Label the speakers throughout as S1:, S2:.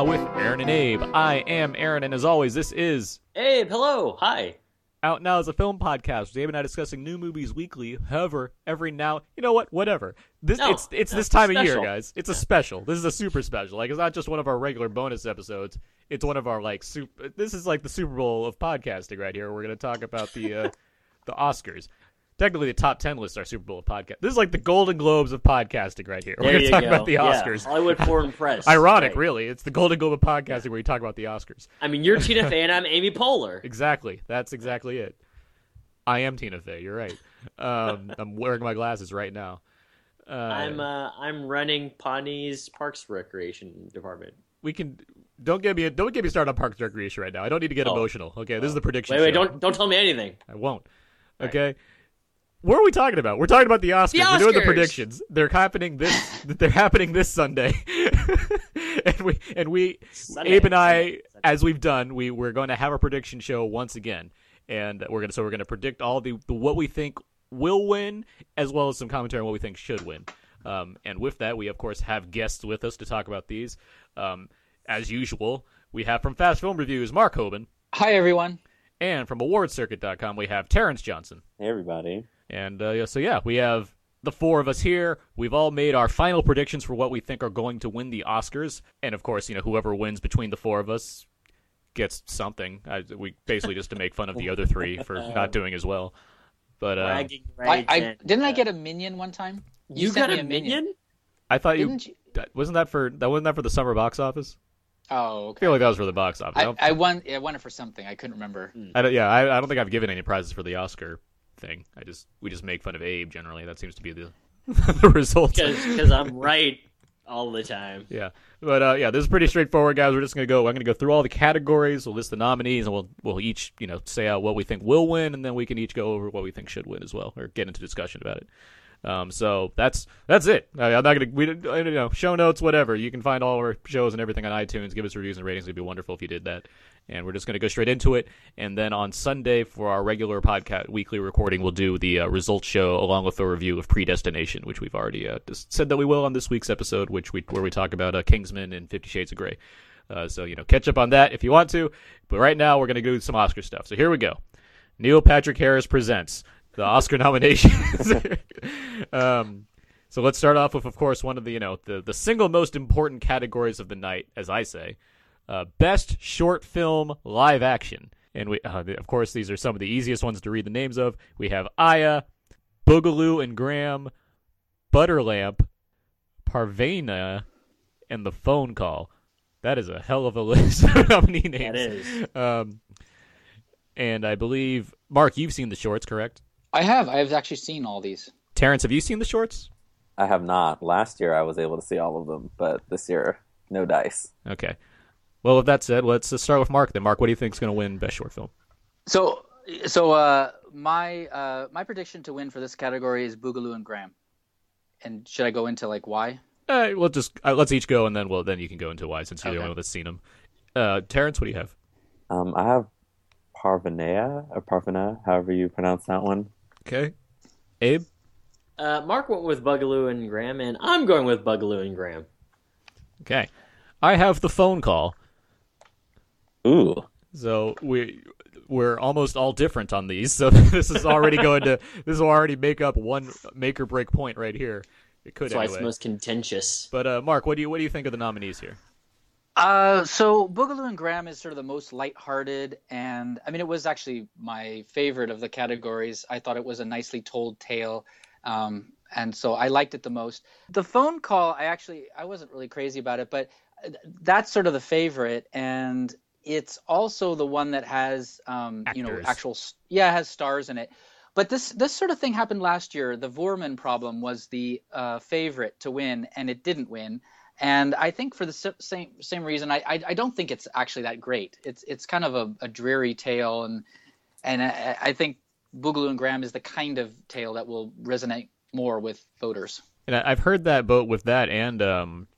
S1: Now with Aaron and Abe. I am Aaron, and as always, this is
S2: Abe, hello, hi.
S1: Out Now is a film podcast. Abe and I discussing new movies weekly. However, every now, you know what? Whatever. This
S2: No,
S1: it's it's this time of year, guys. It's a special. This is a super special. Like it's not just one of our regular bonus episodes. It's one of our like super. This is like the Super Bowl of podcasting right here. We're gonna talk about the uh, the Oscars. Technically, the top ten lists are Super Bowl of podcast. This is like the Golden Globes of podcasting right here. We're gonna talk
S2: go.
S1: about the
S2: Yeah,
S1: Oscars.
S2: Hollywood Foreign Press.
S1: Ironic,
S2: Right.
S1: really. It's the Golden Globe of podcasting where you talk about the Oscars.
S2: I mean, you're Tina Fey and I'm Amy Poehler.
S1: Exactly. That's exactly it. I am Tina Fey. You're right. Um, I'm wearing my glasses right now. Uh,
S2: I'm uh, I'm running Pawnee's Parks Recreation Department.
S1: we can don't get me don't get me started on Parks Recreation right now. I don't need to get
S2: Oh.
S1: emotional. Okay, this is the prediction.
S2: Wait, wait,
S1: show.
S2: don't don't tell me anything.
S1: I won't.
S2: Right.
S1: Okay. What are we talking about? We're talking about the Oscars.
S2: The
S1: We're doing the predictions. They're happening this. they're happening this Sunday, and we and we
S2: Sunday,
S1: Abe and I,
S2: Sunday, Sunday.
S1: as we've done, we we're going to have a prediction show once again, and we're gonna so we're gonna predict all the, the what we think will win, as well as some commentary on what we think should win. Um, and with that, we of course have guests with us to talk about these. Um, as usual, we have from Fast Film Reviews Mark Hoban,
S3: Hi, everyone.
S1: and from AwardsCircuit.com we have Terrence Johnson.
S4: Hey, everybody.
S1: And uh, so yeah, we have the four of us here. We've all made our final predictions for what we think are going to win the Oscars, and of course, you know, whoever wins between the four of us gets something. I, we basically just to make fun of the other three for not doing as well. But uh,
S2: Bragging
S3: I. I didn't I
S2: uh,
S3: get a minion one time?
S2: You,
S3: sent
S2: got
S3: me
S2: a minion?
S1: I thought you,
S3: Didn't you?
S1: wasn't that for that wasn't that for the summer box office.
S3: Oh,
S1: I feel like that was for the box office. I
S3: I, I won. I won it for something. I couldn't remember.
S1: I don't, yeah, I, I don't think I've given any prizes for the Oscar thing. I just we just make fun of Abe generally. That seems to be the the result.
S2: Because I'm right all the time.
S1: Yeah, but uh, yeah, this is pretty straightforward, guys. We're just gonna go. I'm gonna go through all the categories. We'll list the nominees, and we'll we'll each you know say out what we think will win, and then we can each go over what we think should win as well, or get into discussion about it. Um, so that's that's it. I, I'm not gonna we you know show notes, whatever. You can find all our shows and everything on iTunes. Give us reviews and ratings. It'd be wonderful if you did that. And we're just gonna go straight into it. And then on Sunday for our regular podcast weekly recording, we'll do the uh, results show along with a review of Predestination, which we've already uh, said that we will on this week's episode, which we where we talk about uh, Kingsman and Fifty Shades of Grey. Uh, so you know, catch up on that if you want to. But right now, we're gonna do some Oscar stuff. So here we go. Neil Patrick Harris presents the Oscar nominations. um, so let's start off with, of course, one of the you know the the single most important categories of the night, as I say, uh, best short film live action. And we, uh, of course, these are some of the easiest ones to read the names of. We have Aya, Boogaloo and Graham, Butterlamp, Parvena, and the phone call. That is a hell of a list of nominee names.
S2: That is.
S1: Um, and I believe Mark, you've seen the shorts, correct?
S3: I have. I have actually seen all these.
S1: Terrence, have you seen the shorts?
S4: I have not. Last year I was able to see all of them, but this year, no dice.
S1: Okay. Well, with that said, let's uh, start with Mark. Then, Mark, what do you think is going to win best short film?
S3: So, so uh, my uh, my prediction to win for this category is Boogaloo and Graham. And should I go into like why?
S1: Uh, we'll just uh, let's each go, and then well, then you can go into why since you're the
S3: Okay.
S1: only one that's seen them. Uh, Terrence, what do you have?
S4: Um, I have Parvenea or Parvena, however you pronounce that one.
S1: Okay. Abe.
S2: Uh, Mark went with Boogaloo and Graham, and I'm going with Boogaloo and Graham.
S1: Okay. I have the phone call.
S4: Ooh,
S1: So we we're almost all different on these. So this is already going to this will already make up one make or break point right here. It could
S2: That's why it's most contentious.
S1: But uh, Mark, what do you what do you think of the nominees here?
S3: Uh, so Boogaloo and Graham is sort of the most lighthearted, and I mean, it was actually my favorite of the categories. I thought it was a nicely told tale, um, and so I liked it the most. The phone call, I actually I wasn't really crazy about it, but that's sort of the favorite, and it's also the one that has um, you know actual yeah it has stars in it. But this this sort of thing happened last year. The Voorman problem was the uh, favorite to win, and it didn't win. And I think for the same same reason, I, I I don't think it's actually that great. It's it's kind of a, a dreary tale, and and I, I think Boogaloo and Graham is the kind of tale that will resonate more with voters.
S1: And I've heard that both with that and um,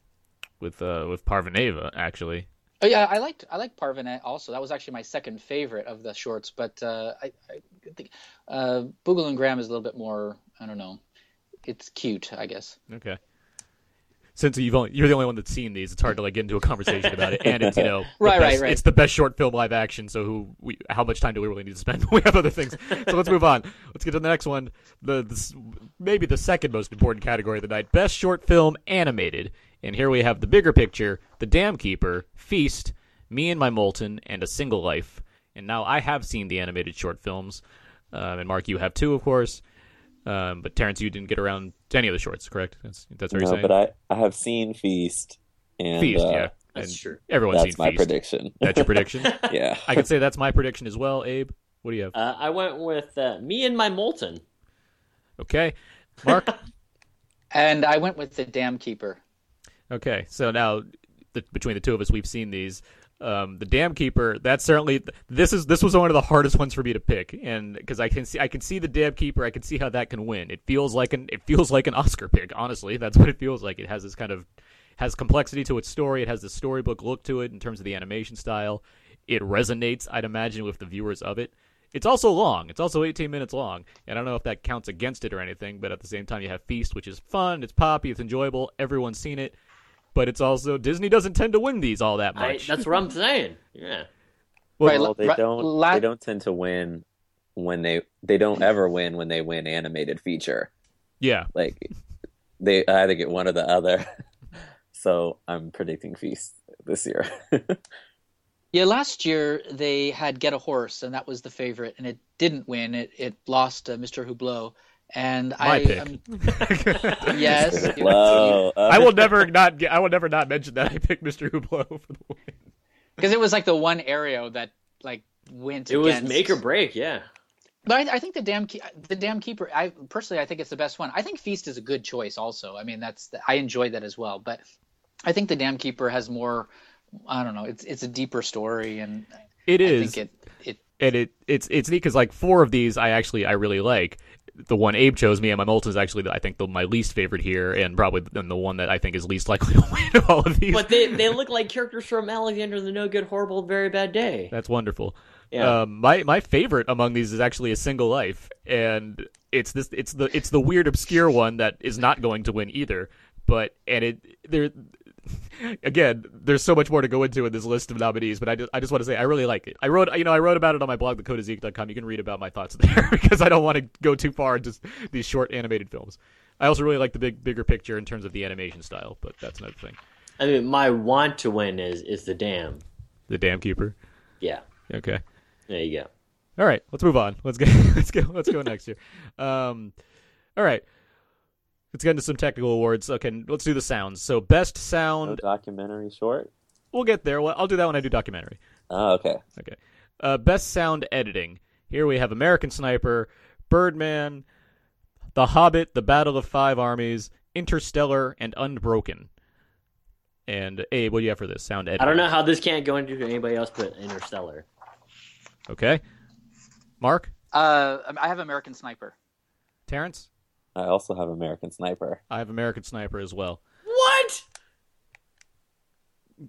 S1: with uh, with Parvaneva actually.
S3: Oh yeah, I liked I liked Parvanet also. That was actually my second favorite of the shorts. But uh, I, I think uh, Boogaloo and Graham is a little bit more. I don't know. It's cute, I guess.
S1: Okay. Since you've only, you're the only one that's seen these, it's hard to like get into a conversation about it. And it's you know the
S3: Right, right,
S1: best-
S3: right.
S1: It's the best short film live action. So who we how much time do we really need to spend? we have other things. So let's move on. Let's get to the next one. The, the maybe the second most important category of the night: best short film animated. And here we have the bigger picture: The Dam Keeper, Feast, Me and My Moulton, and A Single Life. And now I have seen the animated short films, um, and Mark, you have too, of course. Um, but Terrence, you didn't get around to any of the shorts, correct? That's that's what you're
S4: no,
S1: saying.
S4: but I, I have seen Feast, and
S1: Feast,
S4: uh,
S1: yeah,
S2: That's
S1: And
S2: true.
S1: Everyone's
S4: that's
S1: seen
S4: my
S1: Feast.
S4: prediction.
S1: That's your prediction.
S4: yeah.
S1: I can say that's my prediction as well. Abe, what do you have?
S2: Uh, I went with uh, me and my Moulton.
S1: Okay, Mark.
S3: And I went with the Dam Keeper.
S1: okay, so now the, between the two of us, we've seen these. Um, the Dam Keeper. That's certainly this is this was one of the hardest ones for me to pick, and because I can see I can see the Dam Keeper, I can see how that can win. It feels like an it feels like an Oscar pick. Honestly, that's what it feels like. It has this kind of has complexity to its story. It has the storybook look to it in terms of the animation style. It resonates, I'd imagine, with the viewers of it. It's also long. It's also 18 minutes long. And I don't know if that counts against it or anything, but at the same time, you have Feast, which is fun. It's poppy. It's enjoyable. Everyone's seen it. But it's also, Disney doesn't tend to win these all that
S2: I,
S1: much.
S2: that's what I'm saying. Yeah.
S1: Well,
S3: Right,
S4: Well, they
S3: Ra-
S4: don't.
S3: la-
S4: they don't tend to win when they. They don't ever win when they win animated feature.
S1: yeah.
S4: Like they either get one or the other. so I'm predicting Feast this year.
S3: Yeah, last year they had Get a Horse, and that was the favorite, and it didn't win. It it lost to Mr. Hublot, and
S1: My
S3: I
S1: pick.
S3: um, yes,
S4: Whoa, uh,
S1: I will never not get, I will never not mention that I picked Mr. Hublot for the win.
S3: because it was like the one area that like went.
S2: It was make or break. Yeah.
S3: But I, I think the damn Ke- the Dam Keeper. I personally, I think it's the best one. I think Feast is a good choice. Also, I mean, that's the, I enjoyed that as well. But I think the Dam Keeper has more. I don't know. It's it's a deeper story, and
S1: It
S3: I
S1: is.
S3: think it it
S1: and it it's it's neat because like four of these I actually I really like. The one Abe chose me and my Moulton is actually I think the, my least favorite here, and probably and the one that I think is least likely to win of all of these.
S2: But they, they look like characters from Alexander the No Good, Horrible, Very Bad Day.
S1: That's wonderful.
S2: Yeah.
S1: Um, my my favorite among these is actually a single life, and it's this it's the it's the weird obscure one that is not going to win either. But and it there again, there's so much more to go into in this list of nominees. But I just I just want to say I really like it. I wrote you know I wrote about it on my blog thecodeofzeke.com. You can read about my thoughts there because I don't want to go too far into these short animated films. I also really like the big bigger picture in terms of the animation style, but that's another thing.
S2: I mean, my want to win is is the Dam.
S1: The Dam Keeper.
S2: Yeah.
S1: Okay.
S2: There you go.
S1: All right, let's move on. Let's go. Let's go. Let's go next year. Um, all right, let's get into some technical awards. Okay, let's do the sounds. So, best
S4: no
S1: sound.
S4: documentary short.
S1: We'll get there. Well, I'll do that when I do documentary.
S4: Oh, okay.
S1: Okay. Uh, best sound editing. Here we have American Sniper, Birdman, The Hobbit, The Battle of Five Armies, Interstellar, and Unbroken. And Abe, what do you have for this sound editing?
S2: I don't know how this can't go into anybody else but Interstellar.
S1: Okay. Mark,
S3: uh I have American Sniper.
S1: Terrence,
S4: I also have American Sniper.
S1: I have American Sniper as well.
S2: What?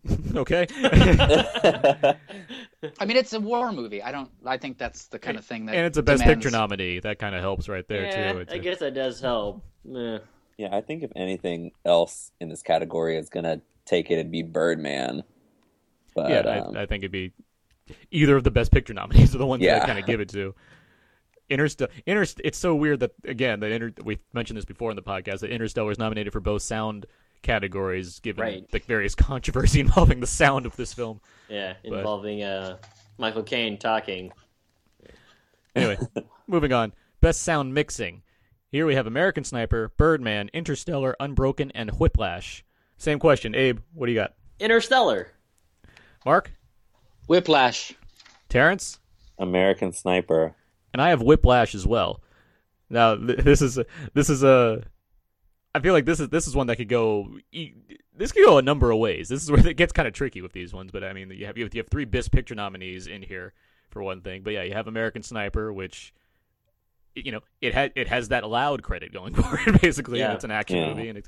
S1: Okay.
S3: I mean, it's a war movie. I don't. I think that's the kind of thing that
S1: and it's a best
S3: demands-
S1: picture nominee. That kind of helps right there
S2: yeah,
S1: too. It's
S2: I
S1: a-
S2: guess that does help. Eh.
S4: Yeah, I think if anything else in this category is gonna take it, it'd be Birdman. But
S1: yeah,
S4: um,
S1: I, I think it'd be either of the best picture nominees are the ones that
S4: Yeah.
S1: I kind of give it to. Interstellar. Interst- it's so weird that again that Inter- we mentioned this before in the podcast that Interstellar is nominated for both sound categories, given
S2: Right.
S1: the various controversy involving the sound of this film.
S2: Yeah,
S1: But-
S2: involving uh, Michael Caine talking.
S1: Anyway, moving on. Best sound mixing. Here we have American Sniper, Birdman, Interstellar, Unbroken, and Whiplash. Same question, Abe. What do you got?
S2: Interstellar.
S1: Mark?
S3: Whiplash.
S1: Terrence,
S4: American Sniper.
S1: And I have Whiplash as well. Now th- this is a, this is a. I feel like this is this is one that could go. e- This could go a number of ways. This is where it gets kind of tricky with these ones. But I mean, you have you have, you have three Best Picture nominees in here for one thing. But yeah, you have American Sniper, which you know it had it has that loud credit going for it. Basically,
S2: Yeah.
S1: it's an action
S4: Yeah.
S1: movie, and it's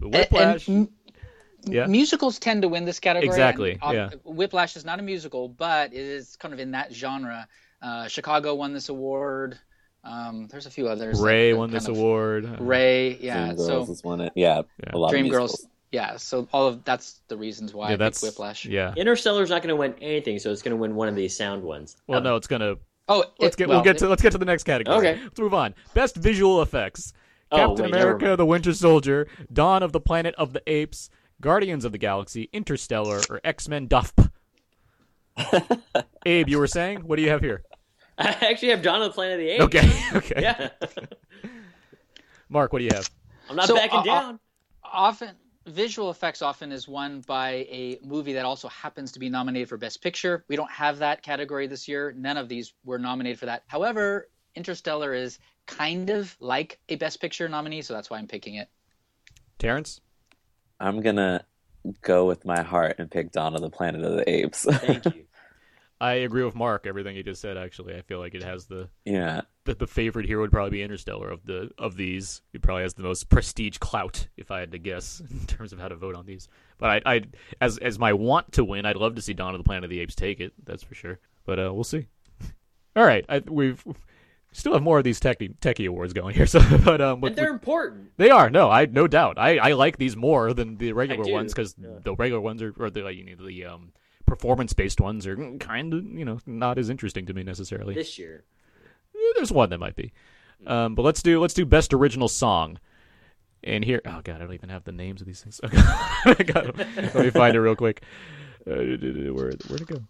S1: but Whiplash.
S3: and m-
S1: Yeah.
S3: Musicals tend to win this category.
S1: Exactly,
S3: And,
S1: yeah.
S3: Whiplash is not a musical, but it is kind of in that genre. Uh, Chicago won this award. Um, there's a few others.
S1: Ray won this
S3: of-
S1: award.
S3: Ray, yeah.
S4: Dreamgirls
S3: so
S4: has won it. Yeah,
S1: Yeah.
S4: a lot of
S3: Dreamgirls,
S4: musicals.
S3: yeah. So all of that's the reasons why
S1: yeah,
S3: I
S1: that's
S3: picked Whiplash.
S1: Yeah.
S2: Interstellar's not going to win anything, so it's going to win one of these sound ones.
S1: Well, no, it's gonna.
S3: Oh,
S1: Let's
S3: it-
S1: get.
S3: well,
S1: we'll get to. Let's get to the next category.
S2: Okay.
S1: Let's move on. Best visual effects.
S2: Oh,
S1: Captain
S2: wait,
S1: America. The Winter Soldier, Dawn of the Planet of the Apes, Guardians of the Galaxy, Interstellar, or X Men DUFP. Abe, you were saying? What do you have here?
S2: I actually have Dawn of the Planet of the Apes.
S1: Okay. Okay.
S2: Yeah.
S1: Mark, what do you have?
S2: I'm not
S3: So,
S2: backing
S3: uh, uh,
S2: down.
S3: often visual effects often is won by a movie that also happens to be nominated for best picture we don't have that category this year none of these were nominated for that however interstellar is kind of like a best picture nominee so that's why i'm picking it
S1: Terrence?
S4: I'm gonna go with my heart and pick Dawn of the Planet of the Apes.
S2: Thank you.
S1: I agree with Mark. Everything he just said. Actually, I feel like it has the
S4: yeah,
S1: the, the favorite here would probably be Interstellar of the of these. It probably has the most prestige clout, if I had to guess, in terms of how to vote on these. But I, I as as my want to win, I'd love to see Dawn of the Planet of the Apes take it. That's for sure. But uh, we'll see. All right, I, we've still have more of these techie techie awards going here. So, but um, with-
S2: and they're important.
S1: they are no, I no doubt. I, I like these more than the regular ones because
S2: yeah.
S1: the regular ones are or the like, you know the um performance based ones are kind of you know not as interesting to me necessarily.
S2: This year.
S1: There's one that might be. Um, but let's do let's do best original song. And here, oh god, I don't even have the names of these things. I got 'em. Let me find it real quick. Uh, where where'd it go?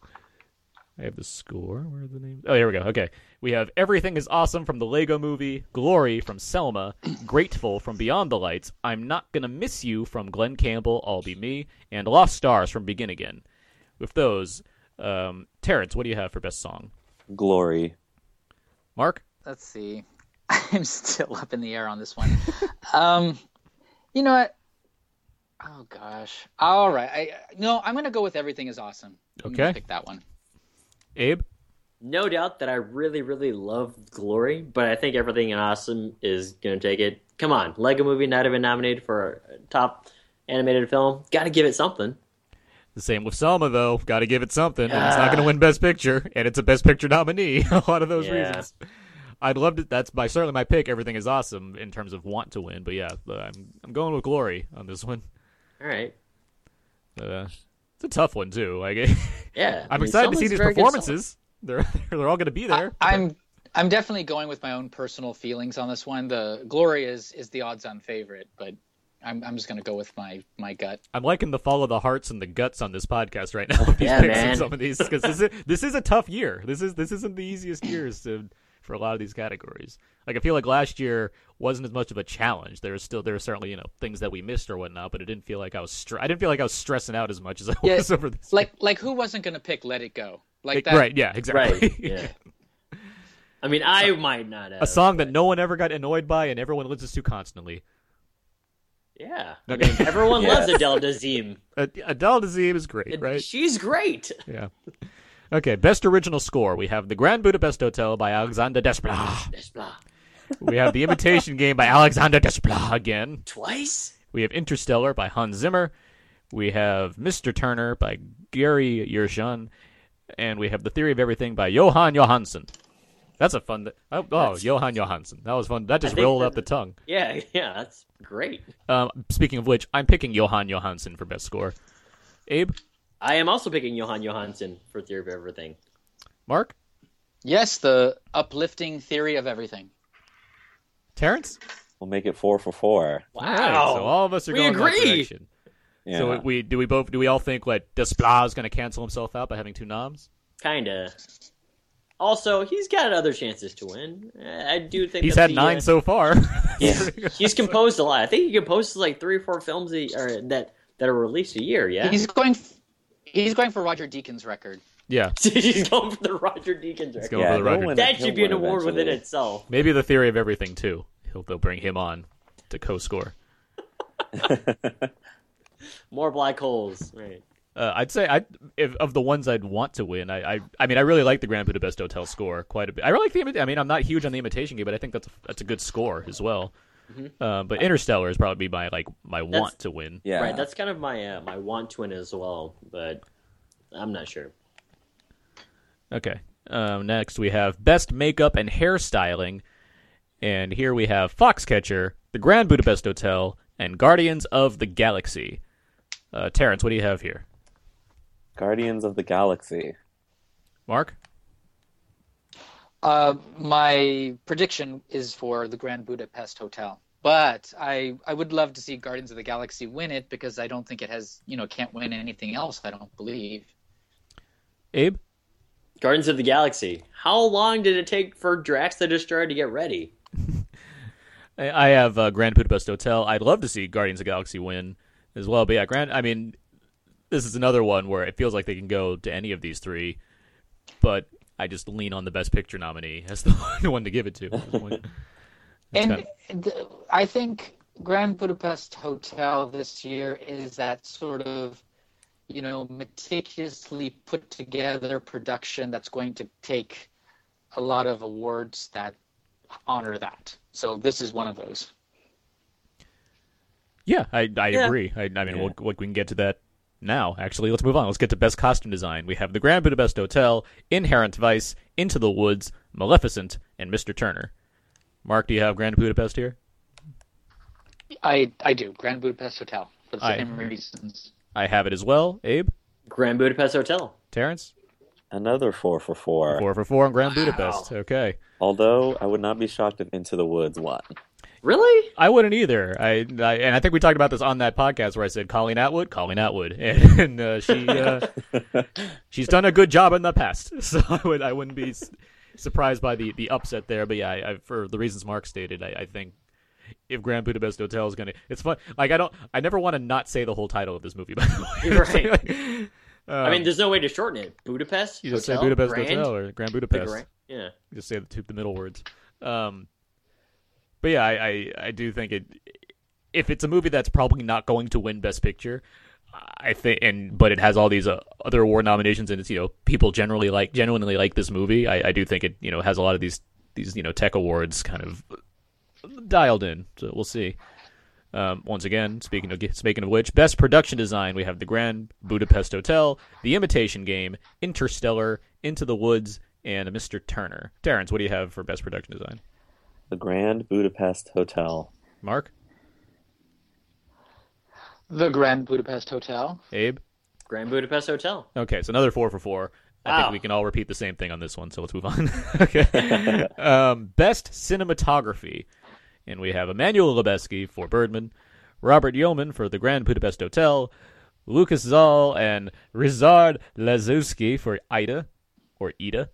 S1: I have the score. Where are the names? Oh, here we go. Okay, we have everything is awesome from the Lego Movie, Glory from Selma, Grateful from Beyond the Lights, I'm not gonna miss you from Glen Campbell, I'll be me, and Lost Stars from Begin Again. With those, um, Terrence, what do you have for best song?
S4: Glory.
S1: Mark?
S3: let's see i'm still up in the air on this one um you know what oh gosh all right i no i'm gonna go with everything is awesome I'm
S1: Okay.
S3: pick that one
S1: Abe?
S2: No doubt that I really, really love Glory, but I think Everything in Awesome is going to take it. Come on, Lego Movie not even nominated for a top animated film. Got to give it something.
S1: The same with Selma, though. Got to give it something. It's not going to win Best Picture, and it's a Best Picture nominee. a lot of those
S2: Yeah.
S1: reasons. I'd love to. That's my certainly my pick. Everything is awesome in terms of want to win, but yeah, I'm I'm going with Glory on this one.
S2: All right.
S1: Uh, it's a tough one too. Like,
S2: Yeah. I
S1: I'm
S2: mean,
S1: excited to see these performances. They're they're all going to be there.
S3: I, am I'm definitely going with my own personal feelings on this one. The Glory is is the odds-on favorite, but I'm I'm just going to go with my my gut.
S1: I'm liking the fall of the hearts and the guts on this podcast right now. These
S2: Yeah,
S1: picks
S2: man.
S1: some of these because this is this is a tough year. This is this isn't the easiest years to, for a lot of these categories. Like I feel like last year wasn't as much of a challenge. There was still there were certainly you know things that we missed or whatnot, but it didn't feel like I was stre- I didn't feel like I was stressing out as much as I
S3: Yeah,
S1: was over this.
S3: Like like who wasn't going to pick Let It Go? Like that.
S1: right? Yeah, exactly.
S2: Right. Yeah. I mean, I might not have.
S1: a song that no one ever got annoyed by and everyone listens to constantly.
S2: Yeah. I
S1: Okay.
S2: mean, everyone
S4: Yes.
S2: loves Adele Dazeem.
S1: Adele Dazeem is great, right?
S2: She's great.
S1: Yeah. Okay, best original score. We have The Grand Budapest Hotel by Alexander Desplat.
S2: Blah, blah.
S1: We have The Imitation Game by Alexander Desplat again.
S2: Twice?
S1: We have Interstellar by Hans Zimmer. We have Mr. Turner by Gary Yershon. And we have The Theory of Everything by Jóhann Jóhannsson. That's a fun. Oh, oh Jóhann Jóhannsson. That was fun. That just rolled
S2: that-
S1: up the tongue.
S2: Yeah, yeah, that's great.
S1: Um, speaking of which, I'm picking Jóhann Jóhannsson for best score. Abe,
S2: I am also picking Jóhann Jóhannsson for Theory of Everything.
S1: Mark,
S3: Yes, the uplifting theory of everything.
S1: Terrence.
S4: We'll make it four for four.
S2: Wow.
S1: All right, so all of us are
S2: We
S1: going that
S2: agree.
S1: direction.
S4: Yeah.
S1: So we do we both do we all think like Desplat is going to cancel himself out by having two noms?
S2: Kinda. Also, he's got other chances to win. I do think
S1: He's had
S2: the,
S1: nine
S2: uh,
S1: so far.
S2: Yeah, he's composed a lot. I think he composes like three or four films a, or that that are released a year. Yeah,
S3: He's going. He's going for Roger Deakins' record.
S1: Yeah,
S2: She's going for the Roger Deakins record.
S1: going
S4: yeah,
S1: for the
S4: he'll
S1: record.
S2: That should be an
S4: win
S2: award within itself.
S1: maybe the theory of everything too. He'll, they'll bring him on to co-score.
S2: More black holes. Right.
S1: Uh, I'd say I if of the ones I'd want to win, I, I I mean I really like the Grand Budapest Hotel score quite a bit. I really like the I mean I'm not huge on the imitation game, but I think that's a, that's a good score as well. Uh, but Interstellar is probably my like my want to win.
S4: Yeah.
S2: Right. That's kind of my uh, my want to win as well, but I'm not sure.
S1: Okay. Um, next we have best makeup and hairstyling, and here we have Foxcatcher, the Grand Budapest Hotel, and Guardians of the Galaxy. Uh, Terrence, what do you have here?
S4: Guardians of the Galaxy.
S1: Mark?
S3: Uh, my prediction is for the Grand Budapest Hotel, but I I would love to see Guardians of the Galaxy win it because I don't think it has you know can't win anything else. I don't believe.
S1: Abe?
S2: Guardians of the Galaxy. How long did it take for Drax the Destroyer to get ready?
S1: I I have uh, Grand Budapest Hotel. I'd love to see Guardians of the Galaxy win as well. But yeah, Grand. I mean, this is another one where it feels like they can go to any of these three, but I just lean on the Best Picture nominee as the one to give it to. at this point. That's
S3: And the, I think Grand Budapest Hotel this year is that sort of, you know, meticulously put together production that's going to take a lot of awards that honor that. So this is one of those.
S1: Yeah, I I
S2: Yeah.
S1: agree. I, I mean,
S4: Yeah.
S1: we'll, we can get to that now. Actually, let's move on. Let's get to best costume design. We have the Grand Budapest Hotel, Inherent Vice, Into the Woods, Maleficent, and Mr. Turner. Mark, do you have Grand Budapest here?
S3: I I do Grand Budapest Hotel for the
S1: I-
S3: same reasons.
S1: I have it as well. Abe,
S2: Grand Budapest Hotel.
S1: Terrence,
S4: Another four for four.
S1: four for four on Grand Budapest. Okay,
S4: Although I would not be shocked if Into the Woods won.
S2: Really?
S1: I wouldn't either. I, I and I think we talked about this on that podcast where I said Colleen Atwood, Colleen Atwood, and uh, she uh, she's done a good job in the past, so I would I wouldn't be surprised by the, the upset there. But yeah, I, I, for the reasons Mark stated, I, I think if Grand Budapest Hotel is gonna, it's fun. Like I don't, I never want to not say the whole title of this movie. By the way,
S2: You're right.
S1: Like,
S2: I mean, there's no way to shorten it. Budapest.
S1: you just
S2: Hotel?
S1: say Budapest
S2: Grand?
S1: Hotel or Grand Budapest.
S2: Grand- Yeah.
S1: You just say the two the middle words. Um, but yeah, I, I I do think it. If it's a movie that's probably not going to win Best Picture, I think, and but it has all these uh, other award nominations, and it's you know people generally like genuinely like this movie. I, I do think it you know has a lot of these these you know tech awards kind of dialed in. So we'll see. Um, once again, speaking of speaking of which, best production design we have the Grand Budapest Hotel, The Imitation Game, Interstellar, Into the Woods, and Mr. Turner. Terrence, what do you have for best production design?
S4: The Grand Budapest Hotel.
S1: Mark,
S3: The Grand Budapest Hotel.
S1: Abe.
S2: Grand Budapest Hotel.
S1: Okay, so another four for four. I
S2: Wow.
S1: think we can all repeat the same thing on this one, so let's move on. okay. Um, best cinematography. And we have Emmanuel Lubezki for Birdman, Robert Yeoman for The Grand Budapest Hotel, Lucas Zoll and Rizard Lazowski for Ida, or Ida,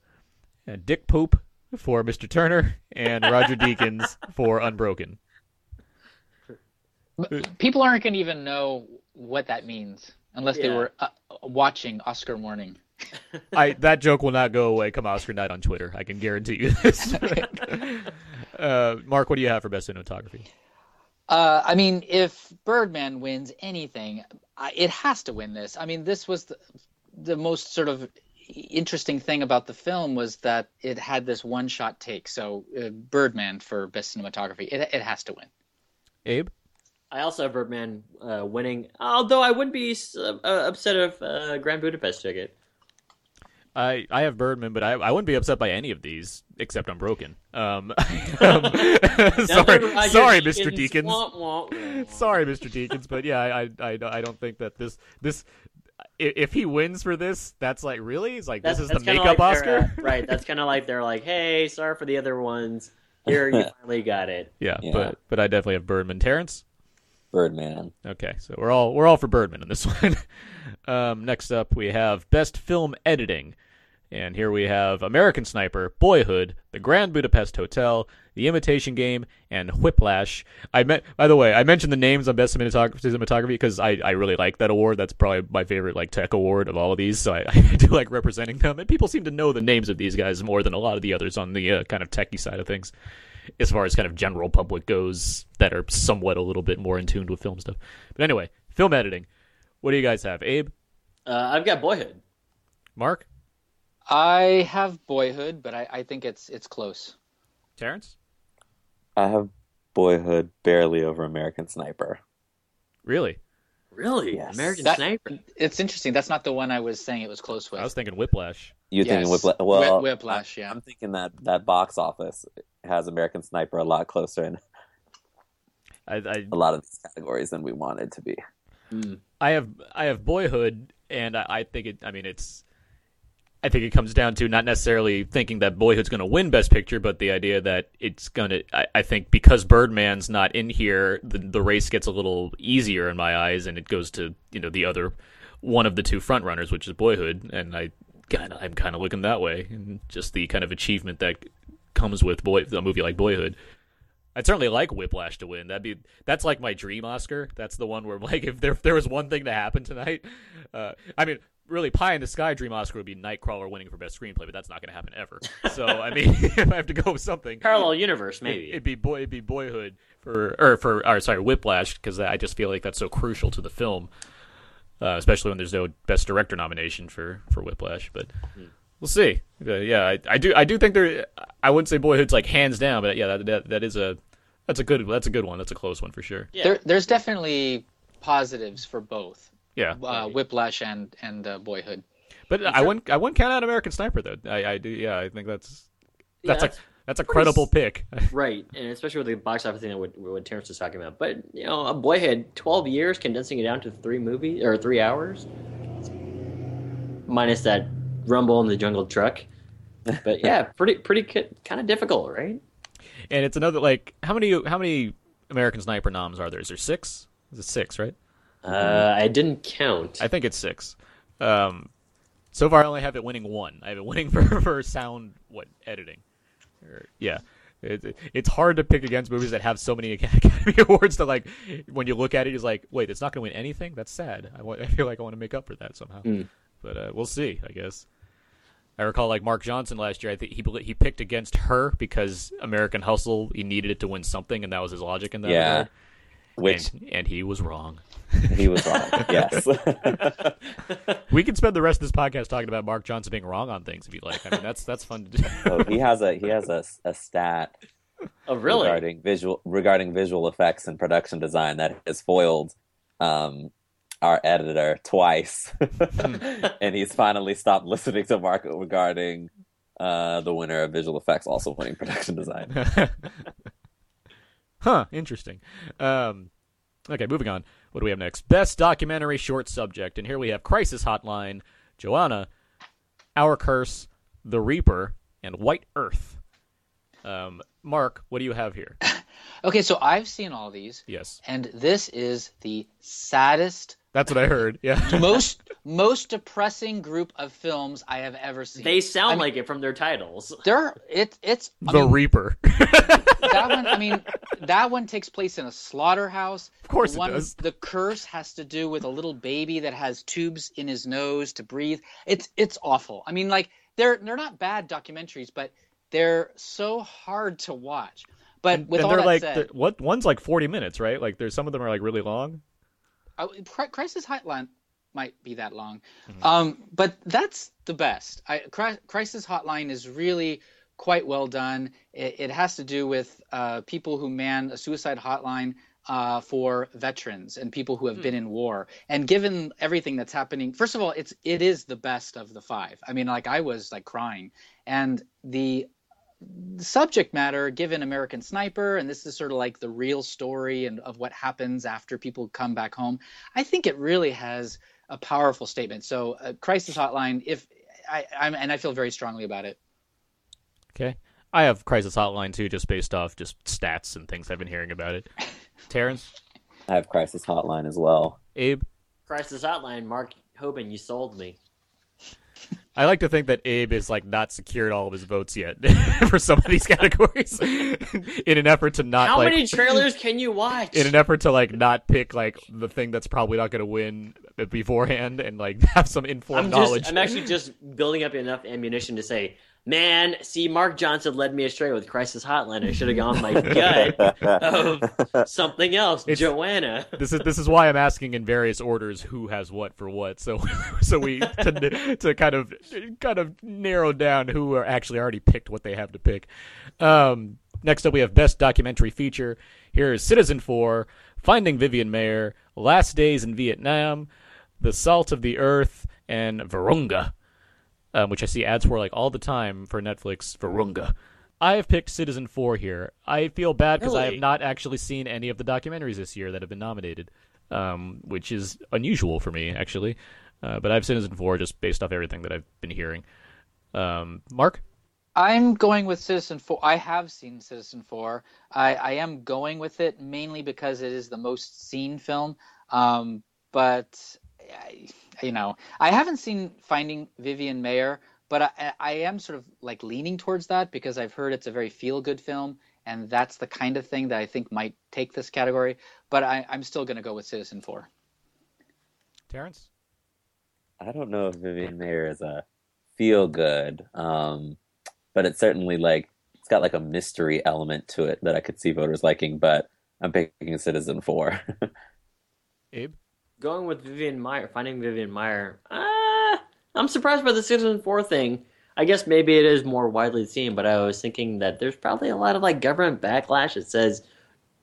S1: and Dick Pope for Mr. Turner, and Roger Deakins for Unbroken.
S3: People aren't going to even know what that means unless they were uh, watching Oscar Morning.
S1: I that joke will not go away come Oscar night on Twitter. I can guarantee you this. uh, Mark, what do you have for best cinematography?
S3: Uh, I mean, if Birdman wins anything, I, it has to win this. I mean, this was the, the most sort of interesting thing about the film was that it had this one-shot take. So uh, Birdman for best cinematography, it it has to win.
S1: Abe?
S2: I also have Birdman uh, winning, although I wouldn't be uh, upset if uh, Grand Budapest took it.
S1: I, I have Birdman, but I, I wouldn't be upset by any of these except Unbroken. Um, um, sorry, sorry, Mr.
S2: Deakins.
S1: Deakins.
S2: Wah, wah, wah.
S1: Sorry, Mr. Deakins, but yeah, I, I, I, I don't think that this this i- if he wins for this, that's like really, it's like
S2: That's,
S1: this is the makeup
S2: like
S1: Oscar,
S2: uh, right? That's kind of like they're like, "Hey, sorry for the other ones. Here, you finally got it."
S1: yeah,
S4: Yeah.
S1: but but I definitely have Birdman. Terrence.
S4: Birdman.
S1: Okay, so we're all we're all for Birdman in this one. um, next up, we have best film editing, And here we have American Sniper, Boyhood, The Grand Budapest Hotel, The Imitation Game, and Whiplash. I meant, by the way, I mentioned the names on Best Cinematography cinematography because I, I really like that award. That's probably my favorite like tech award of all of these. So I, I do like representing them, and people seem to know the names of these guys more than a lot of the others on the uh, kind of techie side of things, as far as kind of general public goes that are somewhat a little bit more in tune with film stuff. But anyway, film editing. What do you guys have, Abe?
S2: Uh, I've got Boyhood.
S1: Mark?
S3: I have Boyhood, but I, I think it's it's close.
S1: Terrence?
S4: I have Boyhood barely over American Sniper.
S1: Really?
S2: Really?
S4: Yes.
S2: American
S3: That-
S2: Sniper.
S3: It's interesting. That's not the one I was saying it was close with.
S1: I was thinking Whiplash.
S4: You thinking Whiplash? Well,
S3: Whip- Whiplash,
S4: I-
S3: yeah.
S4: I'm thinking that that box office has American Sniper a lot closer in
S1: I, I
S4: a lot of these categories than we wanted to be. Hmm.
S1: I have I have Boyhood, and I, I think it. I mean, it's. I think it comes down to not necessarily thinking that Boyhood's going to win Best Picture, but the idea that it's going to. I, I think because Birdman's not in here, the the race gets a little easier in my eyes, and it goes to you know the other one of the two front runners, which is Boyhood, and I kind of I'm kind of looking that way, and just the kind of achievement that comes with boy a movie like Boyhood. I'd certainly like Whiplash to win. That'd be that's like my dream Oscar. That's the one where like if there if there was one thing to happen tonight, uh, I mean, really, Pie in the Sky dream Oscar would be Nightcrawler winning for best screenplay, but that's not going to happen ever. So I mean, if I have to go with something,
S2: Parallel universe, maybe.
S1: It, would be boy, it'd be Boyhood for or for or sorry Whiplash because I just feel like that's so crucial to the film, uh, especially when there's no best director nomination for for Whiplash. But we'll see. Uh, yeah, I, I do I do think there. I wouldn't say Boyhood's like hands down, but yeah, that that, that is a that's a good that's a good one. That's a close one for sure.
S2: yeah.
S3: There, there's definitely positives for both
S1: Yeah,
S3: uh, Whiplash and and uh, Boyhood.
S1: but I wouldn't I wouldn't count out American Sniper though. I, I do. Yeah, I think that's that's
S2: that's
S1: a that's a credible pick.
S2: Right, and especially with the box office thing that what, what Terrence was talking about. But you know, a Boyhood, twelve years, condensing it down to three movies or three hours, minus that rumble in the jungle truck. But yeah, pretty pretty kind of difficult, right?
S1: and it's another like how many how many American Sniper noms are there? Is there six? Is it six? Right?
S2: Uh, I didn't count.
S1: I think it's six. Um, so far, I only have it winning one. I have it winning for, for sound what editing. Or, yeah, it, it- it's hard to pick against movies that have so many Academy Awards. that like, when you look at it, it's like, wait, it's not going to win anything. That's sad. I, want, I feel like I want to make up for that somehow. But uh, we'll see. I guess. I recall like Mark Johnson last year. I think he he picked against her because American Hustle. He needed it to win something, and that was his logic in that
S4: Yeah.
S1: regard.
S4: Which
S1: and, and he was wrong.
S4: he was wrong. yes.
S1: We can spend the rest of this podcast talking about Mark Johnson being wrong on things if you like. I mean, that's that's fun to do.
S4: oh, he has a he has a, a stat
S2: oh, really?
S4: regarding visual regarding visual effects and production design that has foiled um, our editor twice, and he's finally stopped listening to Mark regarding uh, the winner of visual effects also winning production design.
S1: Huh? Interesting. Um, okay, moving on. What do we have next? Best documentary short subject, and here we have Crisis Hotline, Joanna, Our Curse, The Reaper, and White Earth. Um, Mark, what do you have here?
S3: Okay, so I've seen all these,
S1: Yes,
S3: and this is the saddest,
S1: that's what I heard. Yeah.
S3: most most depressing group of films I have ever seen.
S2: They sound
S3: I mean-
S2: like it from their titles.
S3: They're it it's I
S1: the
S3: mean,
S1: Reaper.
S3: that one. I mean, that one takes place in a slaughterhouse. Of
S1: course it
S3: one,
S1: does.
S3: The curse has to do with a little baby that has tubes in his nose to breathe. It's it's awful. I mean, like they're they're not bad documentaries, but they're so hard to watch. But with
S1: and
S3: all
S1: they're
S3: that
S1: like,
S3: said,
S1: they're- what? One's like forty minutes, right? Like, there's some of them are like really long.
S3: I, Crisis Hotline might be that long,
S1: Mm-hmm.
S3: um, but that's the best. I, Crisis Hotline is really quite well done. It, it has to do with uh, people who man a suicide hotline uh, for veterans and people who have been in war. And given everything that's happening, first of all, it's it is the best of the five. I mean, like I was like crying, and the the subject matter given American Sniper, and this is sort of like the real story and of what happens after people come back home. I think it really has a powerful statement. So, uh, Crisis Hotline, if I, I'm, and I feel very strongly about it.
S1: Okay. I have Crisis Hotline too, just based off just stats and things I've been hearing about it. Terrence,
S4: I have Crisis Hotline as well.
S1: Abe,
S2: Crisis Hotline, Mark Hoban, you sold me.
S1: I like to think that Abe is like not secured all of his votes yet for some of these categories in an effort to not
S2: How
S1: like
S2: many trailers can you watch?
S1: in an effort to like not pick like the thing that's probably not going to win beforehand and like have some informed
S2: I'm
S1: knowledge.
S2: I'm actually just building up enough ammunition to say, man, see, Mark Johnson led me astray with Crisis Hotline. I should have gone my gut of something else,
S1: It's-
S2: Joanna.
S1: this is this is why I'm asking in various orders who has what for what. So so we to, to kind of kind of narrow down who are actually already picked what they have to pick. Um, next up, we have best documentary feature. Here is Citizen Four, Finding Vivian Maier, Last Days in Vietnam, The Salt of the Earth, and Virunga, um, which I see ads for like all the time for Netflix. Virunga. I have picked Citizen Four here. I feel bad because I have not actually seen any of the documentaries this year that have been nominated, um, which is unusual for me actually. Uh, but I have Citizen Four just based off everything that I've been hearing. Um, Mark,
S3: I'm going with Citizen Four. I have seen Citizen Four. I, I am going with it mainly because it is the most seen film. Um, but I, you know, I haven't seen Finding Vivian Maier, but I, I am sort of like leaning towards that because I've heard it's a very feel-good film, and that's the kind of thing that I think might take this category. But I, I'm still going to go with Citizen Four.
S1: Terrence.
S4: I don't know if Vivian Maier is a feel good, um, but it's certainly like it's got like a mystery element to it that I could see voters liking. But I'm picking Citizen Four.
S1: Abe.
S2: Going with Vivian Maier, finding Vivian Maier. Uh, I'm surprised by the Citizen Four thing. I guess maybe it is more widely seen, but I was thinking that there's probably a lot of like government backlash that says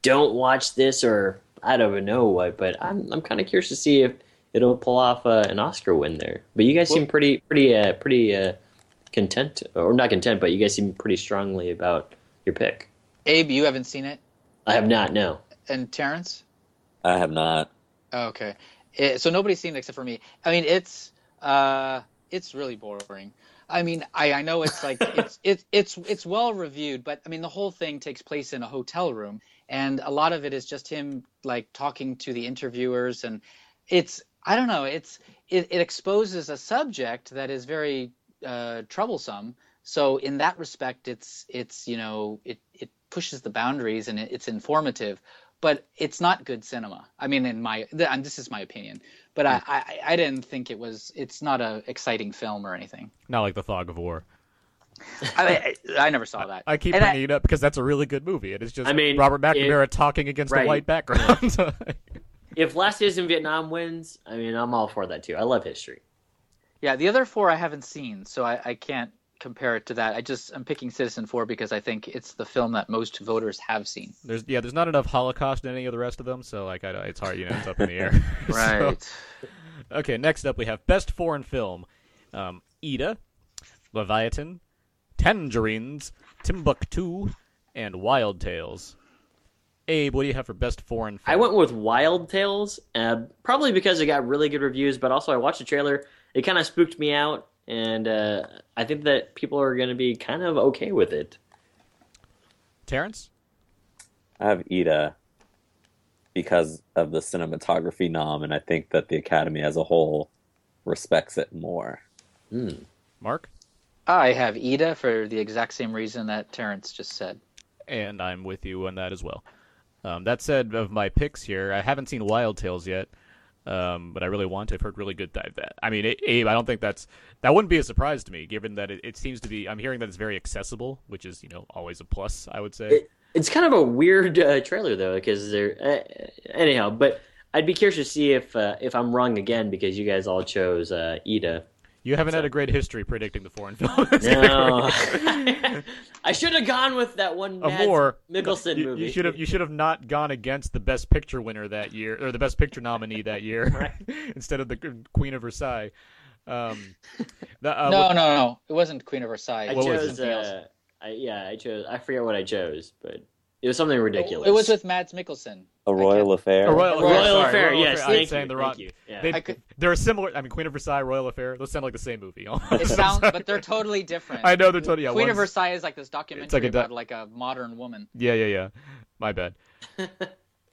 S2: don't watch this or I don't even know what. But I'm I'm kind of curious to see if it'll pull off uh, an Oscar win there. But you guys seem pretty pretty uh, pretty uh, content, or not content, but you guys seem pretty strongly about your pick.
S3: Abe, you haven't seen it,
S2: I have not. No.
S3: and Terrence.
S4: I have not.
S3: Oh, okay. It, so nobody's seen it except for me. I mean, it's uh, it's really boring. I mean, I, I know it's like it's it's it's it's well reviewed, but I mean the whole thing takes place in a hotel room, and a lot of it is just him like talking to the interviewers, and it's I don't know, it's it, it exposes a subject that is very uh, troublesome. So in that respect, it's it's you know it it pushes the boundaries and it, it's informative but it's not good cinema. I mean, in my and this is my opinion, but I, hmm. I I didn't think it was. It's not a exciting film or anything.
S1: Not like the Fog of War.
S3: I I, I never saw that.
S1: I keep
S3: And
S1: bringing it up because that's a really good movie. It is just
S2: I mean,
S1: Robert
S2: it-
S1: McNamara talking against a white background.
S2: If Last Days in Vietnam wins, I mean, I'm all for that too. I love history.
S3: Yeah, the other four I haven't seen, so I, I can't compare it to that. I just I'm picking Citizen Four because I think it's the film that most voters have seen.
S1: there's yeah, there's not enough Holocaust in any of the rest of them, so like I, it's hard, you know, it's up in the air. So- Okay, next up we have Best Foreign Film. Um, Ida, Leviathan, Tangerines, Timbuktu, and Wild Tales. Abe, what do you have for Best Foreign Film?
S2: I went with Wild Tales, uh, probably because it got really good reviews, but also I watched the trailer. It kind of spooked me out, and uh, I think that people are going to be kind of okay with it.
S1: Terrence?
S4: I have Ida because of the cinematography nom, and I think that the Academy as a whole respects it more.
S1: Mark?
S3: I have Ida for the exact same reason that Terrence just said.
S1: And I'm with you on that as well. Um, that said, of my picks here, I haven't seen Wild Tales yet, um, but I really want to. I've heard really good that I mean, Abe, I don't think that's that wouldn't be a surprise to me, given that it, it seems to be. I'm hearing that it's very accessible, which is you know always a plus. I would say.
S2: It, it's kind of a weird uh, trailer though, because they're uh, anyhow. But I'd be curious to see if uh, if I'm wrong again because you guys all chose uh, Ida.
S1: You haven't had a great history predicting the foreign film.
S2: No, I should have gone with that one
S1: A
S2: Mads
S1: more
S2: Mikkelsen
S1: you,
S2: movie.
S1: You should have you should have not gone against the Best Picture winner that year or the Best Picture nominee that year instead of the Queen of Versailles. Um, the, uh,
S3: no,
S1: what-
S3: no, no. It wasn't Queen of Versailles.
S2: I
S1: What
S2: chose.
S3: Something else.
S2: Uh, I, yeah, I chose. I forget what I chose, but it was something ridiculous.
S3: It was with Mads Mikkelsen.
S4: A Royal Affair.
S1: A Royal,
S2: Royal
S1: sorry,
S2: Affair,
S1: Royal
S2: yes,
S1: Affair.
S2: thank
S1: I'm saying
S2: you,
S1: the
S2: thank you, yeah.
S1: They,
S3: could...
S1: They're a similar. I mean, Queen of Versailles, Royal Affair. Those sound like the same movie.
S3: It sounds, but they're totally different.
S1: I know they're totally. Yeah,
S3: Queen of Versailles is like this documentary
S1: It's like a doc-
S3: about like a modern woman.
S1: Yeah, yeah, yeah. My bad.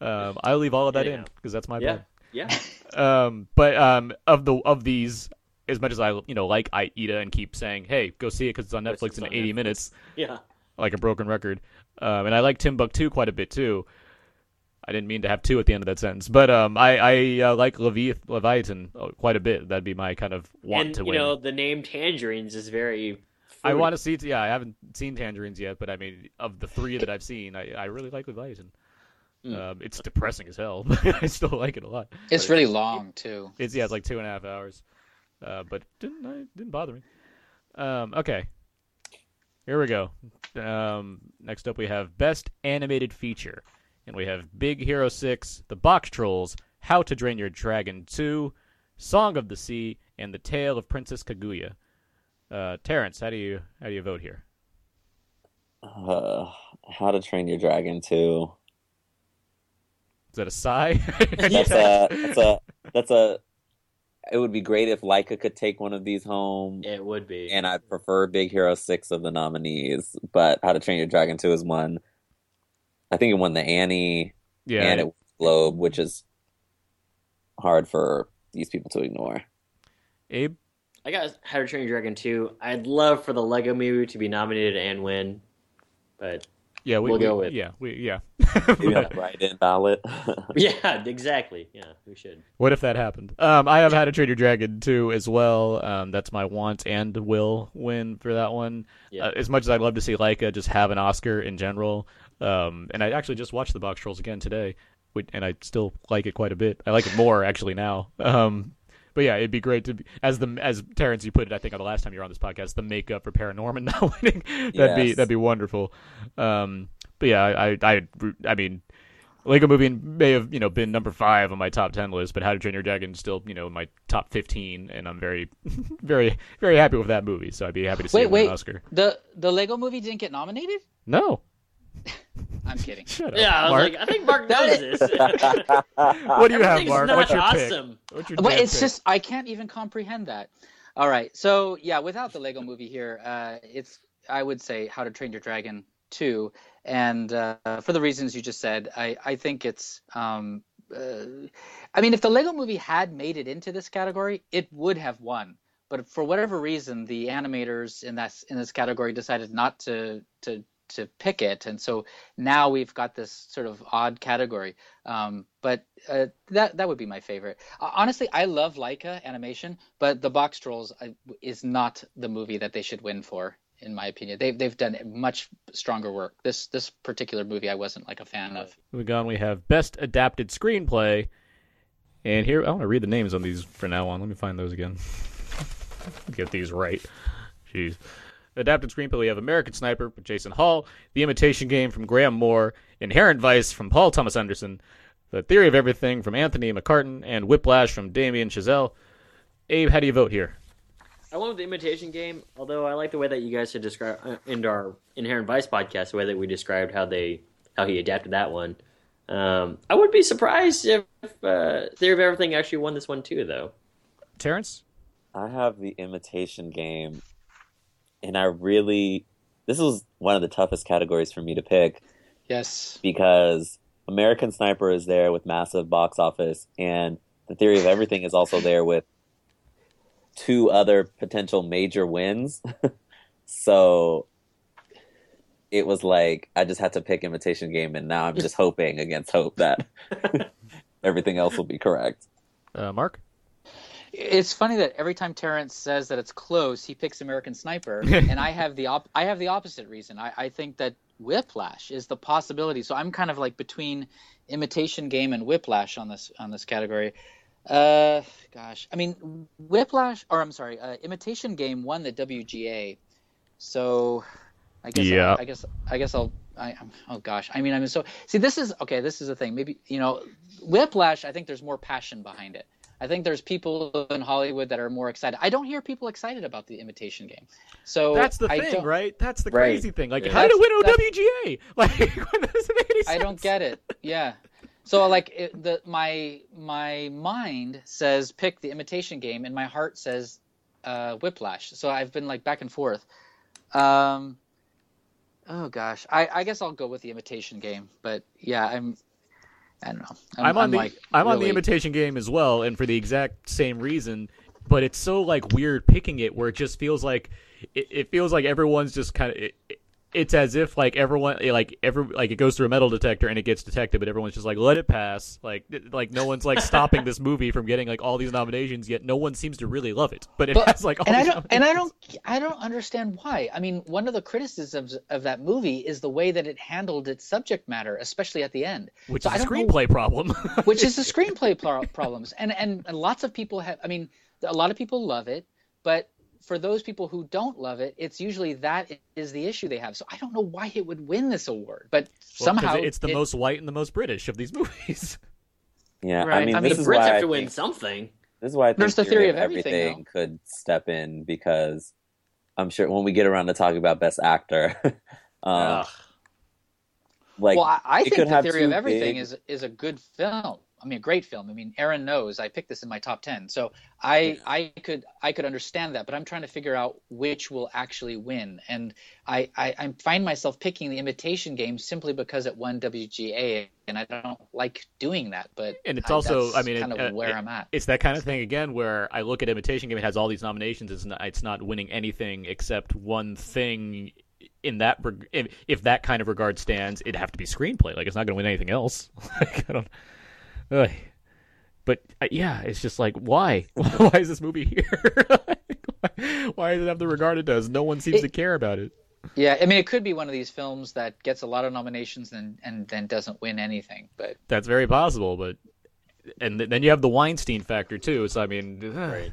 S1: um, I'll leave all of that in because that's my
S2: Yeah,
S1: bad.
S2: yeah.
S1: Um, but um, of the of these, as much as I you know like Ida and keep saying, "Hey, go see it because it's on Netflix
S2: it's
S1: in
S2: on
S1: 80
S2: Netflix.
S1: minutes,"
S2: Yeah.
S1: like a broken record. Um, and I like Timbuktu quite a bit too. I didn't mean to have two at the end of that sentence, but um, I I uh, like Levi- Leviathan uh, quite a bit. That'd be my kind of want
S2: and
S1: to
S2: you
S1: win.
S2: know the name Tangerines is very.
S1: I want to see. Yeah, I haven't seen Tangerines yet, but I mean, of the three that I've seen, I, I really like Leviathan.
S2: Hmm.
S1: Um, it's depressing as hell, but I still like it a lot.
S3: It's really long too.
S1: It's yeah, it's like two and a half hours, uh, but didn't I, didn't bother me. Um, okay, here we go. Um, next up, we have best animated feature, and we have Big Hero Six, The Box Trolls, How to Train Your Dragon Two, Song of the Sea, and The Tale of Princess Kaguya. Uh, Terrence, how do you how do you vote here?
S4: Uh, How to Train Your Dragon 2.
S1: Is that a sigh?
S4: That's a that's a that's a. It would be great if Laika could take one of these home,
S2: It would be.
S4: and I prefer Big Hero Six of the nominees. But How to Train Your Dragon Two is one. I think it won the Annie
S1: yeah,
S4: and it won Globe, which is hard for these people to ignore.
S1: Abe.
S2: I got How to Train Your Dragon 2. I'd love for the Lego movie to be nominated and win, but
S1: Yeah, we,
S2: We'll
S1: we-
S2: go with-
S1: Yeah, we yeah.
S4: Maybe on the write-in ballot.
S2: yeah, exactly. Yeah, we should.
S1: What if that happened? Um, I have How to Train Your Dragon too as well. Um, that's my want and will win for that one.
S2: Yeah.
S1: Uh, as much as I'd love to see Laika just have an Oscar in general, um, and I actually just watched The Box Trolls again today, and I still like it quite a bit. I like it more actually now. Um, but yeah, it'd be great to be, as the as Terrence you put it. I think on the last time you were on this podcast, the makeup for Paranorman not winning. that'd be that'd be wonderful. Um, but yeah, I I I, mean. Lego Movie may have you know been number five on my top ten list, but How to Train Your Dragon is still you know in my top fifteen, and I'm very, very, very happy with that movie. So I'd be happy to see
S3: Wait,
S1: it win
S3: wait.
S1: an Oscar.
S3: The the Lego movie didn't get nominated?
S1: No,
S3: I'm kidding.
S1: shut up.
S2: Yeah, I was
S1: Mark.
S2: like, I think Mark knows this.
S1: what do you have, Mark?
S2: not
S1: What's your pick? What's your
S3: But it's
S1: pick?
S3: just I can't even comprehend that. All right, so yeah, without the Lego Movie here, uh, it's I would say How to Train Your Dragon two, and uh, for the reasons you just said, I I think it's. Um, uh, I mean, if the Lego Movie had made it into this category, it would have won. But for whatever reason, the animators in that in this category decided not to to to pick it, and so now we've got this sort of odd category. Um, but uh, that that would be my favorite. Honestly, I love Laika animation, but The Box Trolls is not the movie that they should win for, in my opinion. They've they've done much stronger work. This this particular movie, I wasn't like a fan of.
S1: Moving on, we have Best Adapted Screenplay. And here, I want to read the names on these for now on. Let me find those again. Get these right. Jeez. Adapted screenplay, we have American Sniper from Jason Hall, The Imitation Game from Graham Moore, Inherent Vice from Paul Thomas Anderson, The Theory of Everything from Anthony McCarten, and Whiplash from Damien Chazelle. Abe, how do you vote here?
S2: I went with the imitation game, although I like the way that you guys had described uh, in our Inherent Vice podcast, the way that we described how they how he adapted that one. Um, I would be surprised if uh, Theory of Everything actually won this one too, though.
S1: Terrence?
S4: I have the imitation game, and I really this was one of the toughest categories for me to pick
S3: Yes.
S4: because American Sniper is there with massive box office, and The Theory of Everything is also there with two other potential major wins. so it was like I just had to pick imitation game, and now I'm just hoping against hope that everything else will be correct.
S1: Uh, Mark?
S3: It's funny that every time Terrence says that it's close, he picks American Sniper, and I have the op- I have the opposite reason. I, I think that Whiplash is the possibility. So I'm kind of like between Imitation Game and Whiplash on this on this category. Uh, gosh, I mean Whiplash, or I'm sorry, uh, Imitation Game won the WGA, so I guess
S1: Yeah.
S3: I, I guess I guess I'll. I, I'm- oh gosh, I mean, I'm so see. This is okay. This is the thing. Maybe you know, Whiplash. I think there's more passion behind it. I think there's people in Hollywood that are more excited. I don't hear people excited about the Imitation Game. So
S1: That's the
S3: I
S1: thing, right? That's the
S2: Right.
S1: crazy thing. Like,
S2: Yeah.
S1: how to win OWGA? Like, doesn't make any sense.
S3: I don't get it. Yeah. So like it, the my my mind says pick the Imitation Game, and my heart says uh, Whiplash. So I've been like back and forth. Um, oh gosh, I, I guess I'll go with the Imitation Game. But yeah, I'm. I don't know.
S1: I'm, on the
S3: like
S1: I'm on the imitation game as well, and for the exact same reason. but it's so like weird picking it where it just feels like it, it feels like everyone's just kind of. It, it- it's as if like everyone eh, like every like it goes through a metal detector and it gets detected, but everyone's just like let it pass. Like like no one's like stopping this movie from getting like all these nominations. Yet no one seems to really love it. But it
S3: But-
S1: has like all
S3: and I don't and I don't I don't understand why. I mean, one of the criticisms of that movie is the way that it handled its subject matter, especially at the end.
S1: which
S3: So
S1: is
S3: I
S1: a
S3: don't know-
S1: screenplay problem.
S3: which is the screenplay pro- problems. And, and and lots of people have. I mean, a lot of people love it, but for those people who don't love it, it's usually that is the issue they have. So I don't know why it would win this award, but
S1: Well, 'cause
S3: somehow
S1: it's the
S3: it-
S1: most white and the most British of these movies.
S4: Yeah, I
S2: Right.
S4: mean,
S3: I mean,
S2: the
S4: is
S2: Brits
S4: why
S2: have
S4: I
S2: to win
S4: think-
S2: something.
S4: This is why I think
S3: There's the theory of
S4: everything,
S3: everything,
S4: could step in because I'm sure when we get around to talking about Best Actor, um,
S2: Ugh.
S4: like
S3: well, I, I think the theory of everything
S4: big-
S3: is is a good film. I mean, a great film. I mean, Aaron knows I picked this in my top ten, so I I could I could understand that, but I'm trying to figure out which will actually win, and I I, I find myself picking the Imitation Game simply because it won WGA, and I don't like doing that. But
S1: And it's
S3: I-
S1: also,
S3: that's
S1: I mean, it-
S3: of
S1: uh,
S3: where
S1: it-
S3: I'm at.
S1: It's that kind of thing again where I look at Imitation Game. It has all these nominations. It's not, it's not winning anything except one thing. In that, if, if that kind of regard stands, it'd have to be screenplay. Like it's not going to win anything else. like I don't. Ugh. But uh, yeah, it's just like why? why is this movie here? why, why does it have the regard it does? No one seems
S3: It-
S1: to care about it.
S3: Yeah, I mean, it could be one of these films that gets a lot of nominations and and then doesn't win anything. But
S1: That's very possible, but and th- then you have the Weinstein factor too. So I mean,
S2: Right.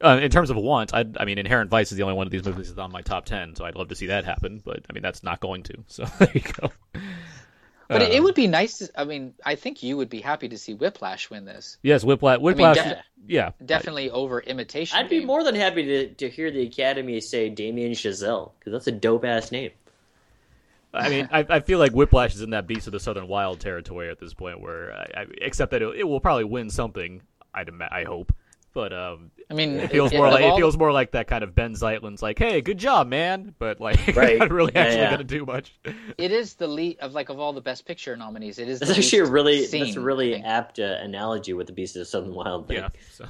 S1: uh, in terms of want, I, I mean, Inherent Vice is the only one of these movies that's on my top ten. So I'd love to see that happen, but I mean, that's not going to. So there you go.
S3: But it,
S1: Uh,
S3: it would be nice. To, I mean, I think you would be happy to see Whiplash win this.
S1: yes, Whiplash. Whiplash.
S3: de-
S1: yeah,
S3: Definitely over Imitation.
S2: I'd be more than happy to, to hear the Academy say Damien Chazelle because that's a dope ass name.
S1: I mean, I, I feel like Whiplash is in that Beast of the Southern Wild territory at this point, where I, I, except that it, it will probably win something. I'd I hope, but um,
S3: I mean,
S1: it feels
S3: it-
S1: more
S3: of
S1: like it feels more like that kind of Ben Zeitlin's like, "Hey, good job, man," but like
S2: Right.
S1: not really
S2: Yeah,
S1: actually
S2: yeah.
S1: gonna do much.
S3: It is the lead of like of all the Best Picture nominees. It is.
S2: That's
S3: the
S2: actually a really
S3: seen,
S2: that's a
S3: I
S2: really apt uh, analogy with the Beast of Southern Wild thing.
S1: Yeah. So,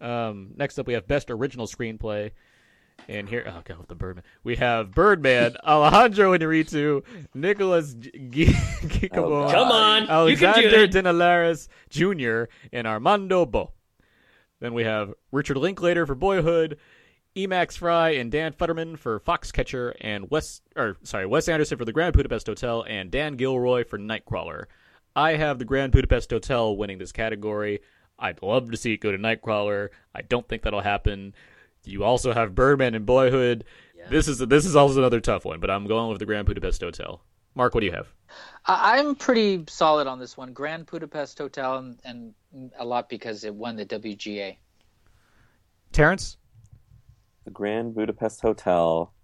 S1: um, next up, we have best original screenplay, and here, oh god, with the Birdman, we have Birdman, Alejandro Inarritu, Nicholas G- G- Gicabon,
S4: God.
S2: Come on,
S1: Alexander
S2: do it.
S1: Dinelaris Jr. and Armando Bo. Then we have Richard Linklater for Boyhood, Emax Fry and Dan Futterman for Foxcatcher, and Wes or sorry Wes Anderson for The Grand Budapest Hotel, and Dan Gilroy for Nightcrawler. I have The Grand Budapest Hotel winning this category. I'd love to see it go to Nightcrawler. I don't think that'll happen. You also have Birdman and Boyhood. This is this is also another tough one, but I'm going with The Grand Budapest Hotel. Mark, what do you have?
S3: I- I'm pretty solid on this one. Grand Budapest Hotel, and, and a lot because it won the WGA.
S1: Terrence?
S4: the Grand Budapest Hotel,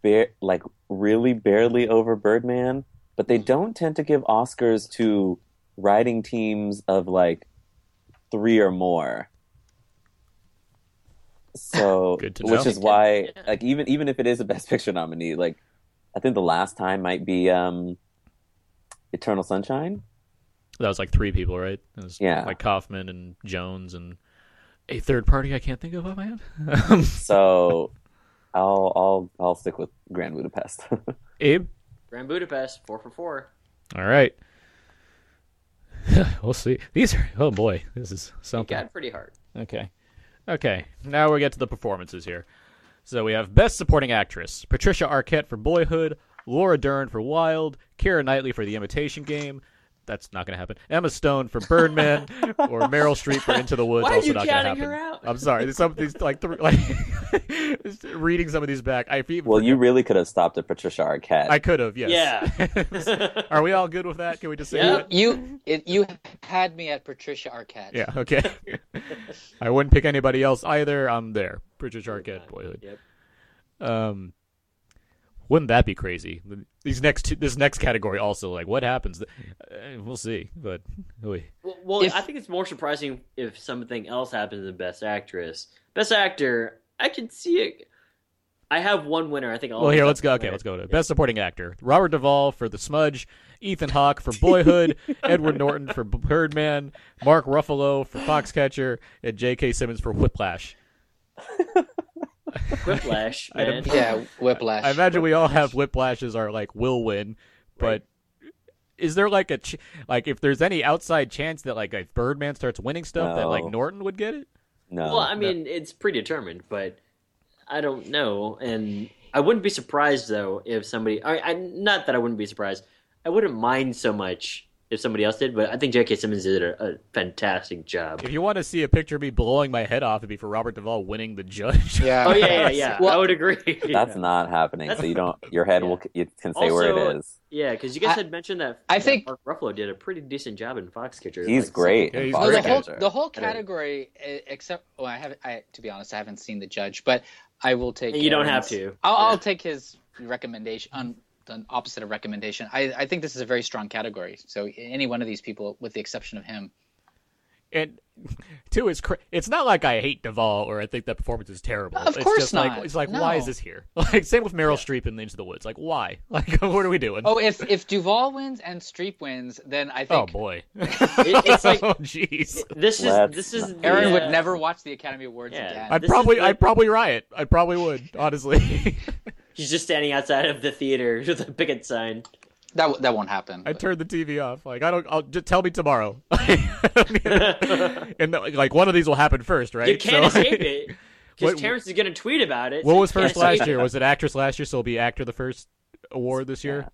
S4: bare, like really barely over Birdman, but they don't tend to give Oscars to writing teams of like three or more. So,
S1: Good to
S4: which is why, like, even even if it is a Best Picture nominee, like, I think the last time might be um, Eternal Sunshine.
S1: That was like three people, right? It was
S4: Yeah.
S1: Like Kaufman and Jones and a third party I can't think of offhand. Um,
S4: So, I'll I'll I'll stick with Grand Budapest.
S1: Abe?
S2: Grand Budapest, four for four.
S1: All right. we'll see. These are oh boy, this is
S2: It
S1: something.
S2: got pretty hard.
S1: Okay. Okay. Now we get to the performances here. So we have Best Supporting Actress Patricia Arquette for Boyhood, Laura Dern for Wild, Keira Knightley for The Imitation Game. That's not going to happen. Emma Stone for Birdman, or Meryl Streep for Into the Woods.
S2: Why are
S1: also
S2: you
S1: not going to
S2: counting
S1: happen.
S2: her out?
S1: I'm sorry. There's some of these like three, like reading some of these back. I feel
S4: well, you really could have stopped at Patricia Arquette.
S1: I could have. Yes.
S2: Yeah.
S1: Are we all good with that? Can we just say
S2: Yeah.
S1: that?
S3: You it, you had me at Patricia Arquette.
S1: Yeah. Okay. I wouldn't pick anybody else either. I'm there. Patricia Arquette, Boyhood.
S2: Yep.
S1: Um, wouldn't that be crazy? These next two, this next category also like what happens? Uh, we'll see, but oy.
S2: Well, well
S3: If-
S2: I think it's more surprising if something else happens than Best Actress. Best Actor, I can see it. I have one winner. I think. I'll
S1: Well, here let's go.
S2: one
S1: Okay, let's go to best supporting actor: Robert Duvall for The Judge, Ethan Hawke for Boyhood, Edward Norton for Birdman, Mark Ruffalo for Foxcatcher, and J.K. Simmons for Whiplash.
S2: Whiplash,
S1: I
S2: man.
S1: don't-
S3: Yeah, Whiplash.
S1: I imagine we all have Whiplash as our like will win, but is there like a ch- like if there's any outside chance that like if Birdman starts winning stuff that like Norton would get it?
S4: No.
S2: Well, I mean, it's predetermined, but I don't know, and I wouldn't be surprised though if somebody. I, I not that I wouldn't be surprised. I wouldn't mind so much if somebody else did, but I think J.K. Simmons did a, a fantastic job.
S1: If you want to see a picture of me blowing my head off, it'd be for Robert Duvall winning the judge.
S3: Yeah.
S2: Oh yeah, yeah, yeah.
S3: Well-
S2: I would agree.
S4: that's not happening. So you don't. Your head will. You can say where it is.
S2: yeah, because you guys
S3: I-
S2: had mentioned that.
S3: I
S2: that
S3: think-
S2: Mark Ruffalo did a pretty decent job in Foxcatcher.
S4: He's
S2: like,
S4: great.
S1: Yeah,
S4: in
S1: he's
S3: No, the
S1: great.
S3: whole the whole category, except well, I haven't. I to be honest, I haven't seen the judge, but I will take.
S2: And you don't have to.
S3: I'll,
S2: Yeah.
S3: I'll take his recommendation on the opposite of recommendation. I, I think this is a very strong category. So any one of these people, with the exception of him,
S1: and two, it's cra- it's not like I hate Duvall or I think that performance is terrible.
S3: Of
S1: it's
S3: course
S1: just like
S3: not.
S1: it's like why is this here? Like same with Meryl Streep in Into the Woods. Like why? Like what are we doing?
S3: oh, if if Duvall wins and Streep wins, then I think.
S1: Oh,
S3: think
S1: boy.
S2: it's like-
S1: oh jeez.
S2: This is
S4: Let's-
S2: this is the,
S3: Aaron
S2: uh,
S3: would never watch the Academy Awards
S2: Yeah.
S3: again.
S1: I'd
S2: this
S1: probably
S2: the-
S1: I'd probably riot. I probably would, honestly.
S2: He's just standing outside of the theater with a picket sign.
S3: that w- that won't happen.
S1: I
S3: but-
S1: turned the TV off. Like I don't. I'll just tell me tomorrow. and like one of these will happen first, right?
S2: You can't
S1: So-
S2: escape it
S1: What-
S2: because Terrence is going to tweet about it.
S1: What
S2: so
S1: was first last
S2: escape
S1: year?
S2: it.
S1: Was it actress last year? So it'll be actor the first award this year,
S4: Yeah.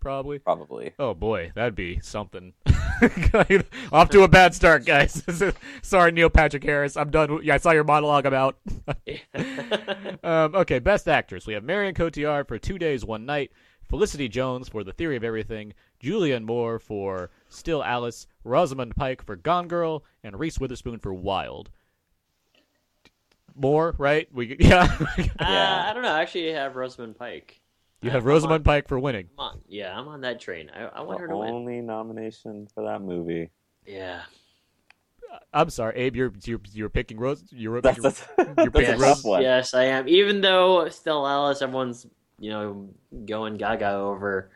S1: probably.
S4: Probably.
S1: Oh boy, that'd be something. Off to a bad start, guys. Sorry, Neil Patrick Harris. I'm done. Yeah, I saw your monologue. I'm out. um, okay, best actress. We have Marion Cotillard for Two Days, One Night. Felicity Jones for The Theory of Everything. Julianne Moore for Still Alice. Rosamund Pike for Gone Girl, and Reese Witherspoon for Wild. Moore, right? We yeah.
S2: Uh,
S4: Yeah.
S2: I don't know. I actually have Rosamund Pike.
S1: You have
S2: I'm
S1: Rosamund
S2: on-
S1: Pike for winning.
S2: I'm on, yeah, I'm on that train. I, I want
S4: The
S2: her to win.
S4: only nomination for that movie.
S2: Yeah.
S1: Uh, I'm sorry, Abe. You're you're you're picking Rose. You're,
S4: That's,
S1: you're,
S4: that's,
S1: you're picking
S4: a
S1: Rose.
S2: Yes, I am. Even though still Alice, everyone's you know going gaga over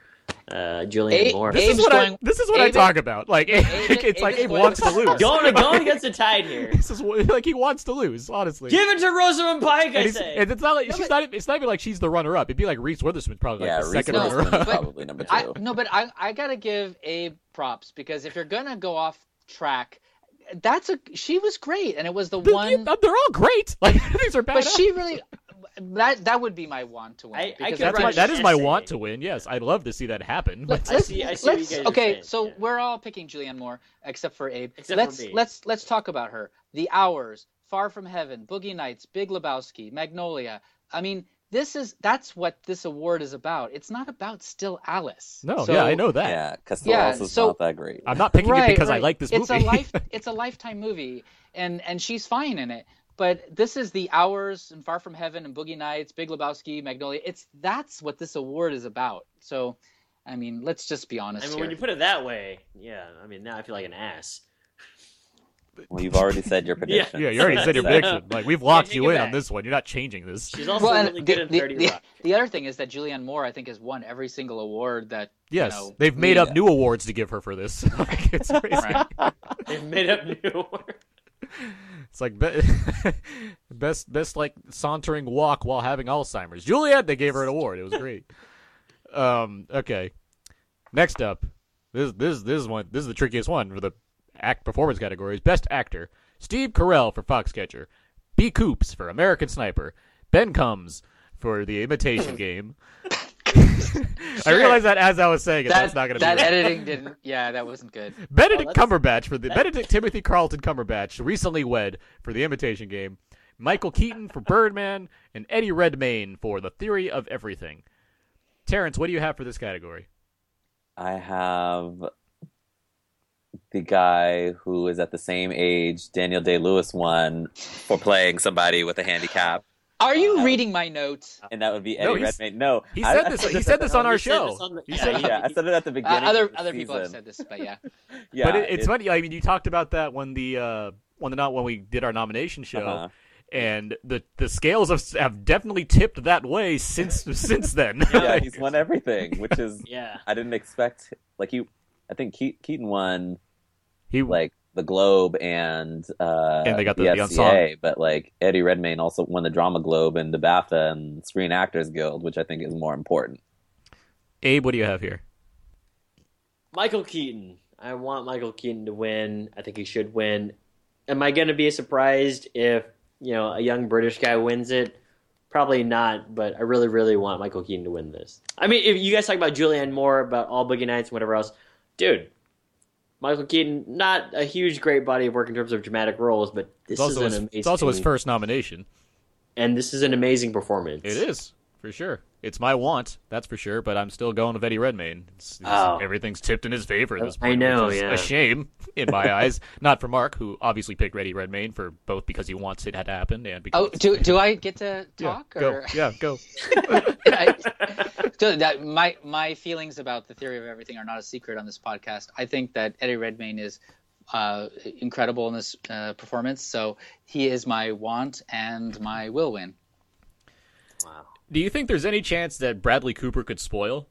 S2: uh, Julianne
S3: Abe-
S2: Moore.
S1: This
S3: Abe's
S1: is what I this is what I talk about. Like
S3: Abe-
S1: it's like
S3: Abe is
S1: Abe wants to lose.
S2: going going against the tide here.
S1: This is what- like he wants to lose. Honestly,
S2: Give it to Rosamund Pike,
S1: and,
S2: I say.
S1: and it's not like
S3: No,
S1: she's
S3: but-
S1: not. It's not even like she's the runner up. It'd be like Reese Witherspoon's probably
S4: Yeah,
S1: like the
S4: Reese
S1: second
S3: Witherspoon
S1: runner up.
S4: probably number two.
S3: I, no, but I I gotta give Abe props because if you're gonna go off track, that's a she was great and it was the
S1: The-
S3: one.
S1: you- they're all great. Like these are bad.
S3: but she really that that would be my want to win.
S2: I- I
S1: That's my, that is my want to win. Yes, I'd love to see that happen. But
S3: Let's, let's,
S2: see- I see
S3: let's-
S2: guys are
S3: okay,
S2: saying,
S3: so
S2: yeah.
S3: we're all picking Julianne Moore except for Abe.
S2: Except
S3: let's
S2: me.
S3: let's let's talk about her. The Hours, Far from Heaven, Boogie Nights, Big Lebowski, Magnolia. I mean, this is that's what this award is about. It's not about Still Alice.
S1: no,
S3: So-
S1: yeah, I know that.
S4: yeah, because
S3: Yeah,
S4: else is
S3: so-
S4: not that great.
S1: I'm not picking
S3: right,
S1: it because I like this movie.
S3: it's
S1: movie.
S3: a life it's a lifetime movie and and she's fine in it but this is the hours and far from heaven and boogie nights big lebowski magnolia it's that's what this award is about so i mean let's just be honest
S2: I mean,
S3: here
S2: when you put it that way, yeah. I mean, now I feel like an ass.
S4: Well, you've already said your prediction.
S1: yeah, you already said your prediction. Like we've locked you
S2: it
S1: in on this one. You're not changing this.
S2: She's also
S3: well,
S2: really
S3: the,
S2: good in
S3: the,
S2: 30
S3: the,
S2: Rock.
S3: the other thing is that Julianne Moore, I think, has won every single award that. you
S1: Yes,
S3: know,
S1: they've made up new awards to give her for this. Like, it's crazy.
S3: Right.
S2: They've made up new words.
S1: It's like be- best best like sauntering walk while having Alzheimer's. Juliet, they gave her an award. It was great. um, okay. Next up, this this this is one. This is the trickiest one for the act performance categories. Best actor: Steve Carell for Foxcatcher, B. Coops for American Sniper, Ben Combs for The Imitation Game. I realized that as I was saying it,
S3: That,
S1: that's not going to be
S3: that
S1: right.
S3: editing didn't. Yeah, that wasn't good.
S1: Benedict
S2: Oh,
S1: Cumberbatch for the Benedict Timothy Carlton Cumberbatch, recently wed for the Imitation Game. Michael Keaton for Birdman, and Eddie Redmayne for The Theory of Everything. Terrence, what do you have for this category?
S4: I have the guy who is at the same age Daniel Day Lewis won for playing somebody with a handicap,
S3: Are you reading my notes?
S4: and that would be Eddie
S1: he's-
S4: Redmayne. No,
S1: He
S4: I-
S1: said
S4: I
S1: this.
S4: said
S1: He said this on our
S2: he said
S1: show.
S2: on the-
S1: He
S2: yeah,
S1: said,
S4: Yeah, I said it at the
S3: Uh,
S4: beginning.
S3: other
S4: of the
S3: other people have said this, but yeah.
S4: Yeah,
S1: but it, it's
S4: it-
S1: funny. I mean, you talked about that when the uh, when the not when we did our nomination show,
S4: Uh-huh.
S1: and the the scales have have definitely tipped that way since since then.
S4: yeah, he's won everything, which is
S2: Yeah.
S4: I didn't expect. Like he, I think Ke- Keaton won
S1: he
S4: like the Globe and uh,
S1: And they got the-
S4: the,
S1: the
S4: FCA, but like Eddie Redmayne also won the Drama Globe and the BAFTA and Screen Actors Guild, which I think is more important.
S1: Abe, what do you have here?
S2: Michael Keaton. I want Michael Keaton to win. I think he should win. Am I going to be surprised if you know a young British guy wins it? Probably not, but I really, really want Michael Keaton to win this. I mean, if you guys talk about Julianne Moore, about All Boogie Nights, and whatever else, dude, Michael Keaton, not a huge, great body of work in terms of dramatic roles, but this is an
S1: his,
S2: amazing.
S1: it's also his first nomination.
S2: and this is an amazing performance.
S1: It is for sure. It's my want, that's for sure. But I'm still going with Eddie Redmayne. It's, it's-
S2: Oh.
S1: Everything's tipped in his favor at this point.
S2: I know,
S1: which is
S2: yeah.
S1: a shame in my eyes. Not for Mark, who obviously picked Eddie Redmayne for both because he wants it had to happen and because
S3: Oh, do do I get to talk?
S1: yeah,
S3: talk?
S1: go yeah go.
S3: I, so that my my feelings about the theory of everything are not a secret on this podcast. I think that Eddie Redmayne is uh, incredible in this uh, performance. So he is my want and my will win.
S2: Wow.
S1: Do you think there's any chance that Bradley Cooper could spoil?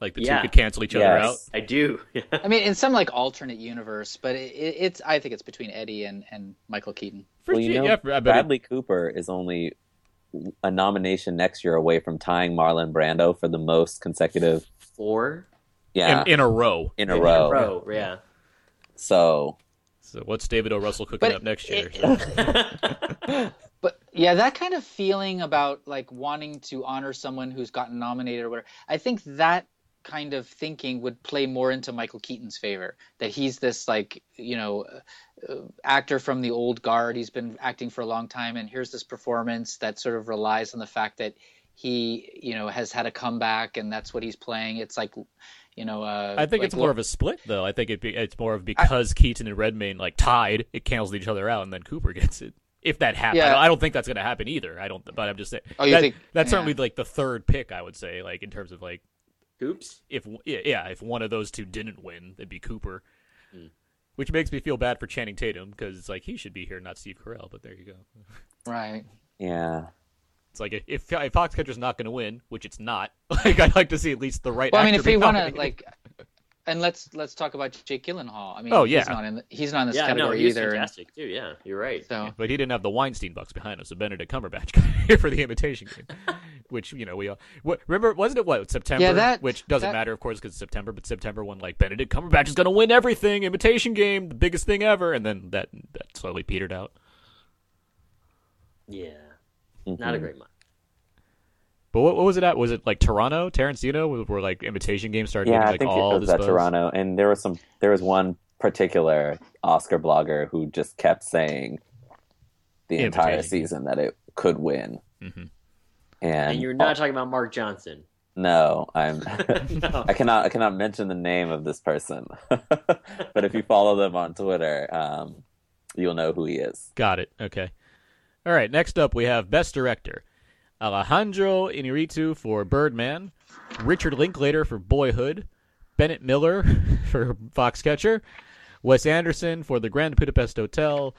S1: Like the
S2: Yeah.
S1: two could cancel each other out?
S2: I do.
S3: I mean, in some like alternate universe, but it, it, it's I think it's between Eddie and, and Michael Keaton.
S1: For
S4: well, you
S1: sure,
S4: know,
S1: yeah, I bet it-
S4: Bradley Cooper is only a nomination next year away from tying Marlon Brando for the most consecutive.
S2: Four
S4: Yeah,
S1: in, in a row.
S4: in a
S2: in
S4: row.
S2: a row. Yeah.
S4: So
S1: So what's David O. Russell cooking
S3: But
S1: up next year?
S3: But yeah, that kind of feeling about like wanting to honor someone who's gotten nominated or whatever, I think that kind of thinking would play more into Michael Keaton's favor. That he's this like, you know, uh, actor from the old guard. He's been acting for a long time, and here's this performance that sort of relies on the fact that he, you know, has had a comeback, and that's what he's playing. It's like, you know, uh,
S1: I think
S3: like
S1: it's more of a split, though. I think it be, it's more of because Keaton and Redmayne like tied, it cancels each other out, and then Cooper gets it. If that happens,
S3: Yeah.
S1: I, don't, I don't think that's going to happen either. I don't, but I'm just saying.
S3: Oh, you
S1: that-
S3: think-
S1: that's
S3: yeah.
S1: certainly like the third pick? I would say, like in terms of like
S2: Oops.
S1: if yeah, yeah, if one of those two didn't win, it'd be Cooper.
S2: Hmm.
S1: Which makes me feel bad for Channing Tatum because it's like he should be here, not Steve Carell. But there you go.
S3: right.
S4: yeah,
S1: It's like if if, if Foxcatcher's not going to win, which it's not, like I'd like to see at least the right.
S3: Well, I mean, if we
S1: be
S3: want to like, and let's let's talk about Jake Gyllenhaal. I mean,
S1: Oh, yeah.
S3: he's not in the, he's not in this
S2: Yeah, no,
S3: category
S2: he was
S3: either.
S2: fantastic too. Yeah, you're right.
S3: So
S1: But he didn't have the Weinstein bucks behind him, so Benedict Cumberbatch got here for the Imitation Game, which you know we all what, remember. Wasn't it what September?
S3: Yeah, that-
S1: which doesn't
S3: that-
S1: matter, of course, because it's September. But September when like Benedict Cumberbatch is going to win everything, Imitation Game, the biggest thing ever, and then that that slowly petered out.
S2: Yeah,
S4: Mhm.
S2: not a great month.
S1: But what, what was it at? Was it like Toronto, Tarantino, where, where like Imitation Game started
S4: yeah.
S1: getting
S4: I think
S1: all
S4: it was at
S1: buzz?
S4: Toronto, and there was some. There was one particular Oscar blogger who just kept saying the entire season that it could win.
S1: Mhm.
S4: And,
S2: And you're not talking about Mark Johnson.
S4: No, I'm.
S2: No.
S4: I cannot. I cannot mention the name of this person. but if you follow them on Twitter, um, you'll know who he is.
S1: Got it. Okay. All right. Next up, we have Best Director: Alejandro Inarritu for Birdman, Richard Linklater for Boyhood, Bennett Miller for Foxcatcher, Wes Anderson for The Grand Budapest Hotel,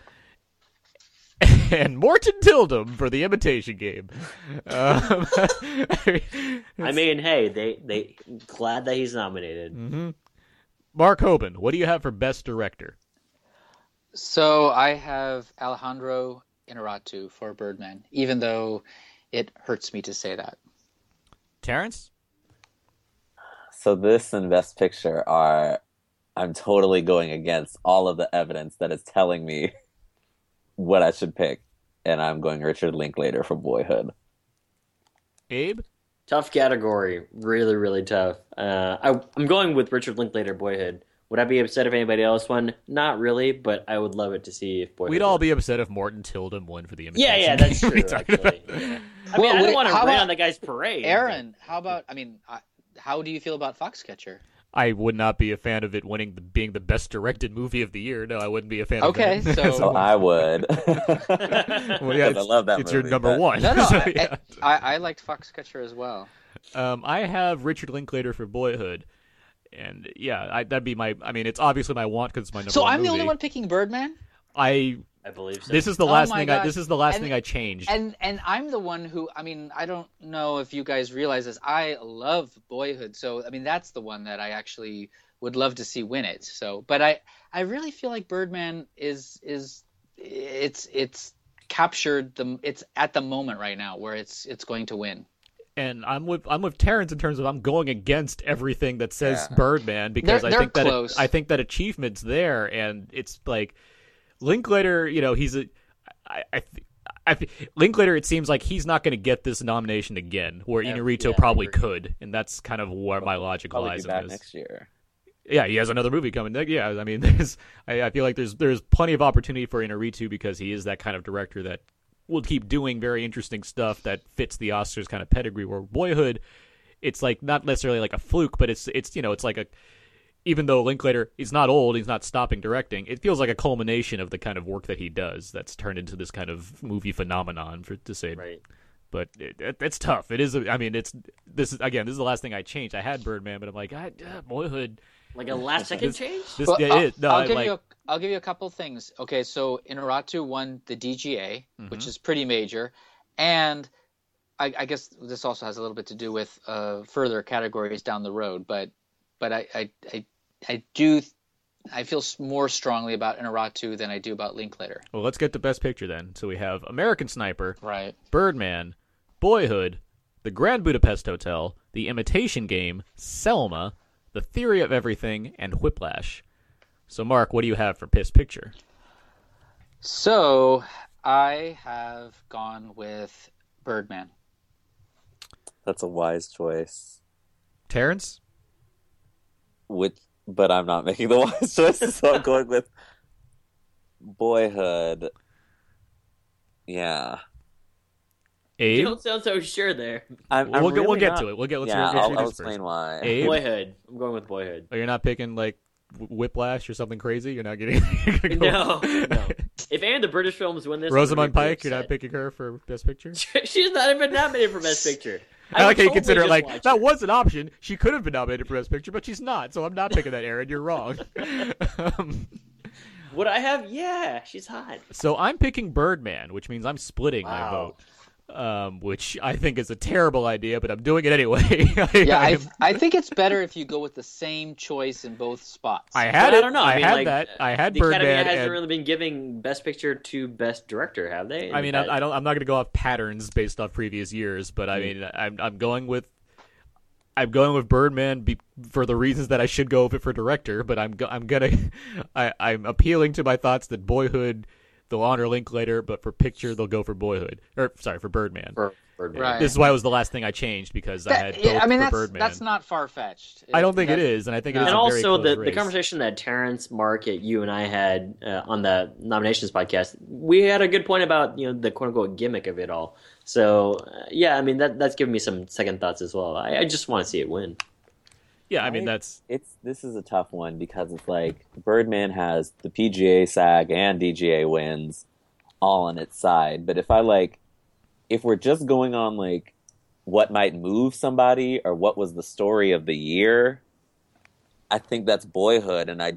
S1: and Morten Tyldum for The Imitation Game. Um,
S2: I mean, hey, they they glad that he's nominated.
S1: mhm. Mark Hoban, what do you have for Best Director?
S3: So I have Alejandro Inarritu for Birdman, even though it hurts me to say that.
S1: Terrence?
S4: So this and Best Picture are. I'm totally going against all of the evidence that is telling me what I should pick, and I'm going Richard Linklater for Boyhood.
S1: Abe?
S2: Tough category, really, really tough. Uh, I, I'm going with Richard Linklater, Boyhood. Would I be upset if anybody else won? Not really, but I would love it to see if Boyhood.
S1: We'd all
S2: won.
S1: be upset if Morten Tyldum won for The Imitation
S2: Yeah, yeah, that's true. Actually,
S1: about?
S2: yeah. I
S3: Well,
S2: mean, I don't
S3: wait,
S2: want to
S3: how
S2: rain on the guy's parade.
S3: Aaron, how about? I mean, I, how do you feel about Foxcatcher?
S1: I would not be a fan of it winning the, being the best directed movie of the year. No, I wouldn't be a fan
S3: Okay,
S1: of it.
S3: so-
S4: So I would.
S1: well, yeah,
S4: I love that
S1: it's your number
S4: but-
S1: one.
S3: No, no,
S1: So,
S3: I,
S1: yeah.
S3: I, I liked Foxcatcher as well.
S1: um, I have Richard Linklater for Boyhood, and yeah, I, that'd be my. I mean, it's obviously my want because it's my number
S3: So
S1: one
S3: I'm the only one picking Birdman.
S1: I
S2: I believe so.
S1: this is the
S3: Oh
S1: last
S3: my
S1: thing. I, this is the last
S3: And-
S1: thing I changed.
S3: And and I'm the one who I mean I don't know if you guys realize this. I love Boyhood, so I mean that's the one that I actually would love to see win it. So, but I I really feel like Birdman is is it's it's captured the it's at the moment right now where it's it's going to win.
S1: And I'm with I'm with Terrence in terms of I'm going against everything that says
S4: Yeah.
S1: Birdman because
S3: They're-
S1: I
S3: they're
S1: think that it- I think that achievement's there, and it's like Linklater. You know, he's a I. I th- I th- Linklater, it seems like he's not going to get this nomination again, where
S2: Yeah,
S1: Inarritu
S2: yeah,
S1: probably could, and that's kind of where my logic
S4: Probably
S1: lies
S4: be
S1: in this.
S4: next year.
S1: Yeah, he has another movie coming. next- Yeah, I mean, there's, I, I feel like there's there's plenty of opportunity for Inarritu because he is that kind of director that will keep doing very interesting stuff that fits the Oscars kind of pedigree. Where Boyhood, it's like not necessarily like a fluke, but it's it's you know it's like a even though Linklater he's not old, he's not stopping directing. It feels like a culmination of the kind of work that he does that's turned into this kind of movie phenomenon, for to say
S2: right.
S1: but it, it, it's tough. It is. I mean, it's this is again. This is the last thing I changed. I had Birdman, but I'm like, I, uh, Boyhood.
S2: Like a last second
S1: This-
S2: change.
S1: This
S3: Well,
S1: yeah,
S3: I'll,
S1: it, no,
S3: I'll
S1: I
S3: give
S1: like,
S3: you a, I'll give you a couple things. Okay, so Inarritu won the DGA, which is pretty major, and I, I guess this also has a little bit to do with uh, further categories down the road. But but I I, I, I do I feel more strongly about Inarritu than I do about Linklater.
S1: Well, let's get to Best Picture then. So we have American Sniper,
S3: Right.
S1: Birdman, Boyhood, The Grand Budapest Hotel, The Imitation Game, Selma, The Theory of Everything, and Whiplash. So, Mark, what do you have for Piss Picture?
S3: So I have gone with Birdman.
S4: That's a wise choice.
S1: Terrence?
S4: Which, but I'm not making the wise choice, so I'm going with Boyhood. Yeah,
S2: You don't sound so sure there.
S4: I'm,
S1: We'll,
S4: I'm
S1: get, we'll
S4: really
S1: get
S4: not-
S1: to it. We'll get. Let's
S4: yeah, I'll, I'll explain why.
S1: Abe?
S2: Boyhood. I'm going with Boyhood.
S1: Oh, you're not picking like Whiplash or something crazy. You're not getting. you're go-
S2: No, no. If any of the British films win this,
S1: Rosamund
S2: gonna
S1: Pike. You're not picking her for Best Picture.
S2: She's not even nominated for Best Picture.
S1: I like how you consider it like that
S2: her.
S1: was an option. She could have been nominated for Best Picture, but she's not. So I'm not picking that, Aaron. You're wrong. um,
S2: Would I have? Yeah, she's hot.
S1: so I'm picking Birdman, which means I'm splitting my vote. Um, which I think is a terrible idea, but I'm doing it anyway.
S3: Yeah, I, I think it's better if you go with the same choice in both spots.
S1: I had
S2: But
S1: it.
S2: I don't know. I,
S1: I
S2: mean,
S1: had
S2: like,
S1: that. I had
S2: the Academy
S1: Birdman.
S2: hasn't
S1: and-
S2: really been giving Best Picture to Best Director, have they?
S1: I mean,
S2: That-
S1: I, I don't. I'm not going to go off patterns based off previous years, but
S2: Hmm.
S1: I mean, I'm I'm going with. I'm going with Birdman be, for the reasons that I should go with it for director, but I'm go, I'm gonna I, I'm appealing to my thoughts that Boyhood they'll honor Linklater, but for picture they'll go for Boyhood or sorry for Birdman.
S2: for Birdman.
S3: Right.
S1: This is why it was the last thing I changed because I had both
S3: yeah, I mean
S1: for
S3: that's
S1: Birdman.
S3: that's not far fetched.
S1: I don't think it is, and I think it is
S2: And
S1: a very
S2: also,
S1: close
S2: the, the conversation that Terrence, Mark, you and I had uh, on the nominations podcast, we had a good point about you know the quote unquote gimmick of it all. So uh, yeah, I mean that that's given me some second thoughts as well. I, I just want to see it win.
S1: Yeah, I mean that's
S4: It's this is a tough one because it's like Birdman has the PGA, SAG, and DGA wins all on its side. But if I like, if we're just going on like what might move somebody or what was the story of the year, I think that's Boyhood, and I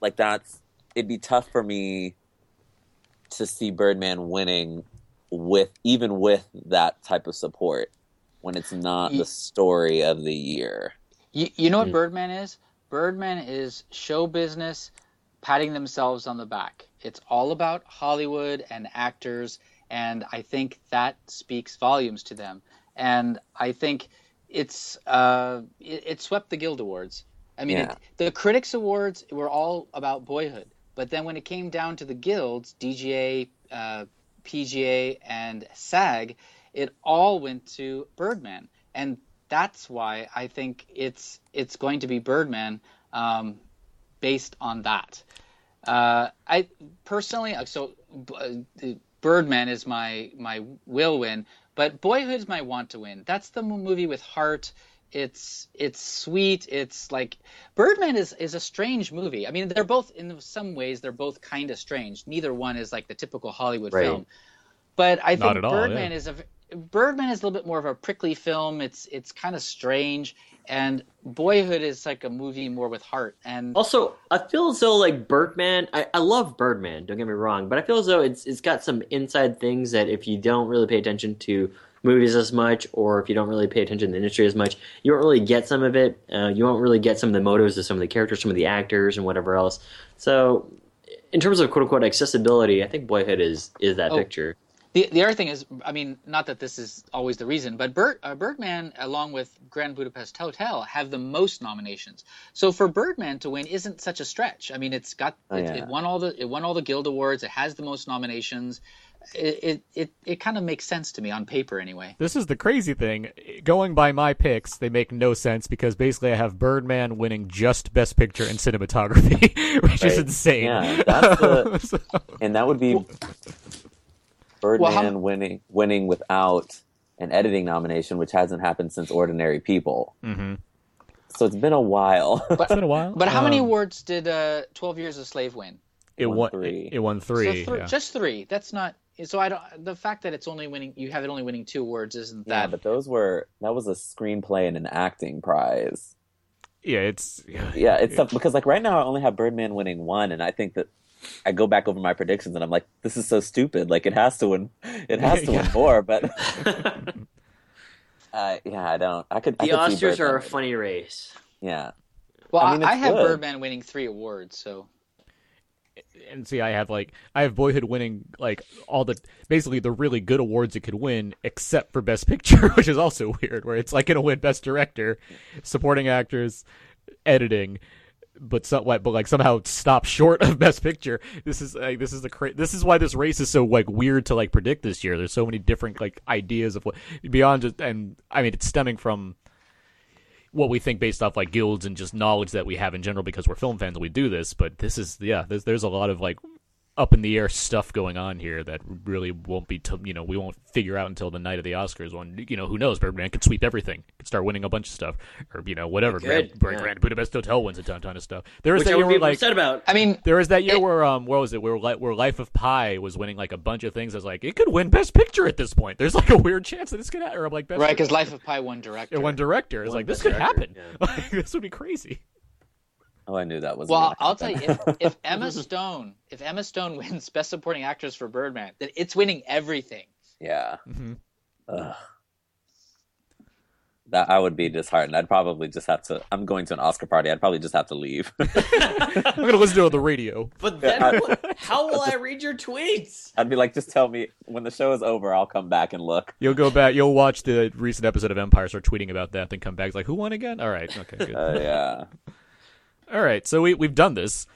S4: like that's it'd be tough for me to see Birdman winning with even with that type of support when it's not
S3: Ye-
S4: the story of the year.
S3: You, you know what
S2: Hmm.
S3: Birdman is? Birdman is show business patting themselves on the back. It's all about Hollywood and actors, and I think that speaks volumes to them. And I think it's uh, it, it swept the Guild Awards. I mean,
S4: Yeah.
S3: it, the Critics Awards were all about Boyhood, but then when it came down to the guilds, DGA, uh, PGA, and SAG, it all went to Birdman, and that's why I think it's it's going to be Birdman, um, based on that. Uh, I personally, uh, so uh, Birdman is my my will win, but Boyhood is my want to win. That's the movie with heart. It's it's sweet. It's like Birdman is is a strange movie. I mean, they're both in some ways they're both kind of strange. Neither one is like the typical Hollywood
S2: Right.
S3: film. But I
S1: Not
S3: think
S1: at all,
S3: Birdman
S1: yeah.
S3: is a Birdman is a little bit more of a prickly film. It's it's kind of strange, and Boyhood is like a movie more with heart. And
S2: Also, I feel as though like Birdman. I, I love Birdman. Don't get me wrong, but I feel as though it's it's got some inside things that if you don't really pay attention to movies as much, or if you don't really pay attention to the industry as much, you won't really get some of it. Uh, you won't really get some of the motives of some of the characters, some of the actors, and whatever else. So, in terms of quote unquote accessibility, I think Boyhood is is that
S3: Oh.
S2: picture.
S3: The the other thing is, I mean, not that this is always the reason, but Bird, uh, Birdman, along with Grand Budapest Hotel, have the most nominations. So for Birdman to win isn't such a stretch. I mean, it's got
S4: Oh,
S3: it,
S4: yeah.
S3: it won all the it won all the Guild Awards. It has the most nominations. It it it, it kind of makes sense to me on paper anyway.
S1: This is the crazy thing. Going by my picks, they make no sense because basically I have Birdman winning just Best Picture and cinematography, which is insane.
S4: Yeah, that's the-
S1: So-
S4: and that would be Birdman
S3: Well, how-
S4: winning winning without an editing nomination, which hasn't happened since Ordinary People.
S1: Mhm.
S4: So it's been a while.
S1: It's been a while.
S3: But how many
S1: Um,
S3: awards did uh, Twelve Years a Slave win?
S1: It
S4: won
S1: won
S4: three.
S1: It won three.
S3: So thr-
S1: yeah.
S3: just three. That's not. So I don't. The fact that it's only winning, you have it only winning two awards, isn't
S4: yeah,
S3: that?
S4: but those were that was a screenplay and an acting prize.
S1: yeah, it's yeah,
S4: Yeah, it's tough because like right now I only have Birdman winning one, and I think that I go back over my predictions and I'm like, this is so stupid. Like it has to win, it has to win
S1: Yeah.
S4: more. But uh, yeah, I don't. I could. I
S2: The
S4: could
S2: Oscars are a funny race.
S4: Yeah,
S3: well,
S4: I
S3: I,
S4: mean,
S3: I have
S4: good.
S3: Birdman winning three awards. So
S1: and see, I have like I have Boyhood winning like all the basically the really good awards it could win, except for Best Picture, which is also weird. Where it's like gonna win Best Director, Supporting Actors, Editing, but some but like somehow stop short of Best Picture. This is like this is the cra- this is why this race is so like weird to like predict this year. There's so many different like ideas of what beyond just and I mean it's stemming from what we think based off like guilds and just knowledge that we have in general because we're film fans and we do this. But this is yeah, there's there's a lot of like up in the air stuff going on here that really won't be t- you know we won't figure out until the night of the Oscars when you know who knows Birdman could sweep everything could start winning a bunch of stuff or you know whatever
S2: It could,
S1: Grand,
S2: yeah.
S1: Grand Budapest Hotel wins a ton, ton of stuff. There was
S2: Which
S1: that
S2: I
S1: year where like
S2: about.
S3: I mean,
S1: there was that year
S3: It-
S1: where um what was it where Li- where Life of Pi was winning like a bunch of things. I was like it could win Best Picture at this point. There's like a weird chance that it's gonna or like Best
S3: right? Because Life of Pi won director.
S1: it won director. It's like this
S2: Best
S1: could happen.
S2: yeah.
S1: Like this would be crazy.
S4: Oh, I knew that was.
S3: Well, I'll tell you, if, if Emma Stone, if Emma Stone wins Best Supporting Actress for Birdman, then it's winning everything.
S4: yeah.
S1: Mhm.
S4: That I would be disheartened. I'd probably just have to. I'm going to an Oscar party. I'd probably just have to leave.
S1: I'm gonna listen to it on the radio.
S2: But then, what- how will I read your tweets?
S4: I'd be like, just tell me when the show is over. I'll come back and look.
S1: You'll go back. You'll watch the recent episode of Empire, start tweeting about that, then come back. It's like, who won again? All right, okay, good.
S4: Uh, yeah.
S1: All right, so we we've done this.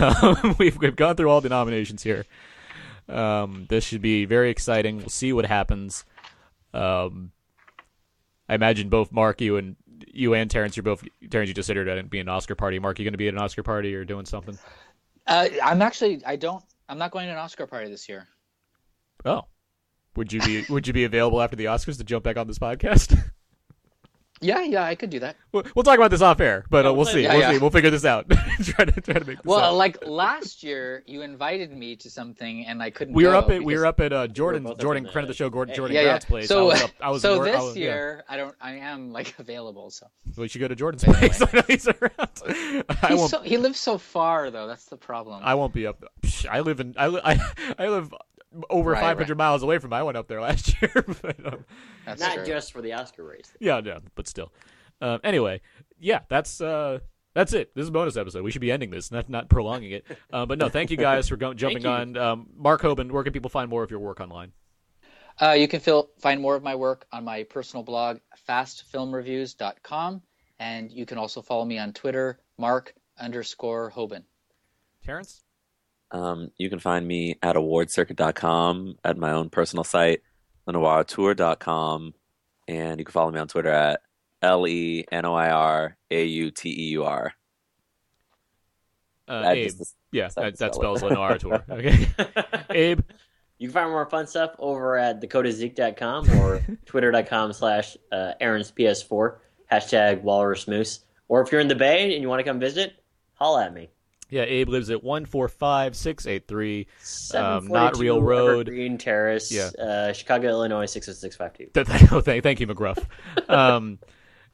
S1: Um, we've we've gone through all the nominations here. Um, this should be very exciting. We'll see what happens. Um, I imagine both Mark, you and you and Terrence, you're both Terrence. You just said you're going to be an Oscar party. Mark, you going to be at an Oscar party or doing something?
S3: Uh, I'm actually, I don't, I'm not going to an Oscar party this year.
S1: Oh, would you be would you be available after the Oscars to jump back on this podcast?
S3: Yeah, yeah, I could do that.
S1: We'll, we'll talk about this off air, but uh, we'll see.
S3: Yeah,
S1: we'll
S3: yeah.
S1: see. We'll figure this out. try to try to make this
S3: Well,
S1: out.
S3: like last year, you invited me to something and I couldn't.
S1: we were
S3: go
S1: up at we were up at uh, Jordan
S2: both up
S1: Jordan friend of the
S2: the-
S1: show Gordon Jordan
S3: Yeah, yeah.
S1: Grant's place.
S3: So,
S1: I was up, I was
S3: so
S1: wor- I
S3: this
S1: was- yeah.
S3: year, I don't, I am like available. So
S1: we should go to Jordan's
S3: Anyway.
S1: place. I know he's around. I
S3: He's
S1: won't.
S3: so, he lives so far though. That's the problem.
S1: I won't be up. Psh, I live in I, li- I, I live over
S3: Right,
S1: 500
S3: right.
S1: miles away from. I went up there last year. but, um,
S3: That's
S2: Not
S3: true.
S2: just for the Oscar race.
S1: yeah, yeah, but still. Um, anyway, yeah, that's uh, that's it. This is a bonus episode. We should be ending this, not not prolonging it. Uh, but no, thank you guys for go- jumping on. Um, Mark Hoban, where can people find more of your work online?
S3: Uh, you can feel, find more of my work on my personal blog, fastfilmreviews.com, and you can also follow me on Twitter, Mark underscore Hoban.
S1: Terrence.
S4: Um, you can find me at awardcircuit.com, at my own personal site, lenoirauteur.com, and you can follow me on Twitter at L E N O I R A U T E U R.
S1: Uh, Abe.
S4: just-
S1: Yeah, that, that spells Lenore tour. Okay. Abe.
S2: You can find more fun stuff over at dakotazeek.com or twitter.com slash uh, Aaron's PS4, hashtag Walrus Moose. Or if you're in the Bay and you want to come visit, holla at me.
S1: Yeah, Abe lives at one four five six eight three. Um, not Real Road.
S2: Green Terrace,
S1: Yeah.
S2: uh, Chicago, Illinois, 60652.
S1: Th- th- oh, thank, thank you, McGruff. um,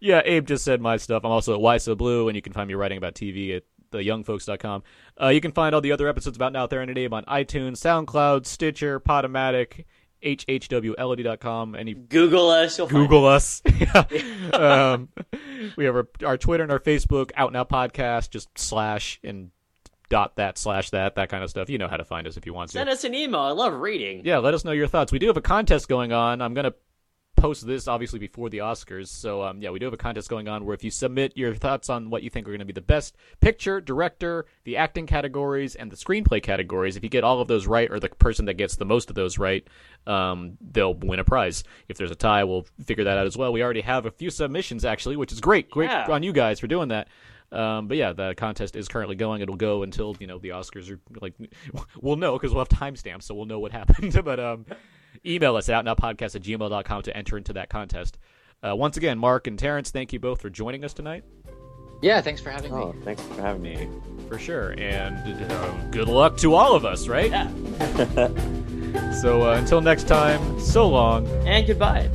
S1: yeah, Abe just said my stuff. I'm also at Why So Blue, and you can find me writing about TV at theyoungfolks.com. Uh, you can find all the other episodes about Now There and Abe on iTunes, SoundCloud, Stitcher, Podomatic, hhwlod.com. Any
S2: Google us.
S1: Google us. Um, we have our, our Twitter and our Facebook, Out Now Podcast, just slash and dot that slash that, that kind of stuff. You know how to find us if you want to.
S2: Send us an email. I love reading.
S1: Yeah, let us know your thoughts. We do have a contest going on. I'm gonna post this obviously before the Oscars. So um, yeah, we do have a contest going on where if you submit your thoughts on what you think are going to be the best picture, director, the acting categories, and the screenplay categories, if you get all of those right, or the person that gets the most of those right, um, they'll win a prize. If there's a tie, we'll figure that out as well. We already have a few submissions actually, which is great. Great
S2: Yeah.
S1: on you guys for doing that. Um, but yeah, the contest is currently going. It'll go until you know the Oscars are like we'll know because we'll have timestamps, so we'll know what happened. but um, email us at outnowpodcast at gmail.com to enter into that contest. Uh, once again, Mark and Terrence, thank you both for joining us tonight
S3: Yeah, thanks for having me.
S4: Oh, thanks for having me.
S1: for sure, and uh, good luck to all of us, right?
S2: Yeah.
S1: So uh, until next time, so long.
S2: And goodbye.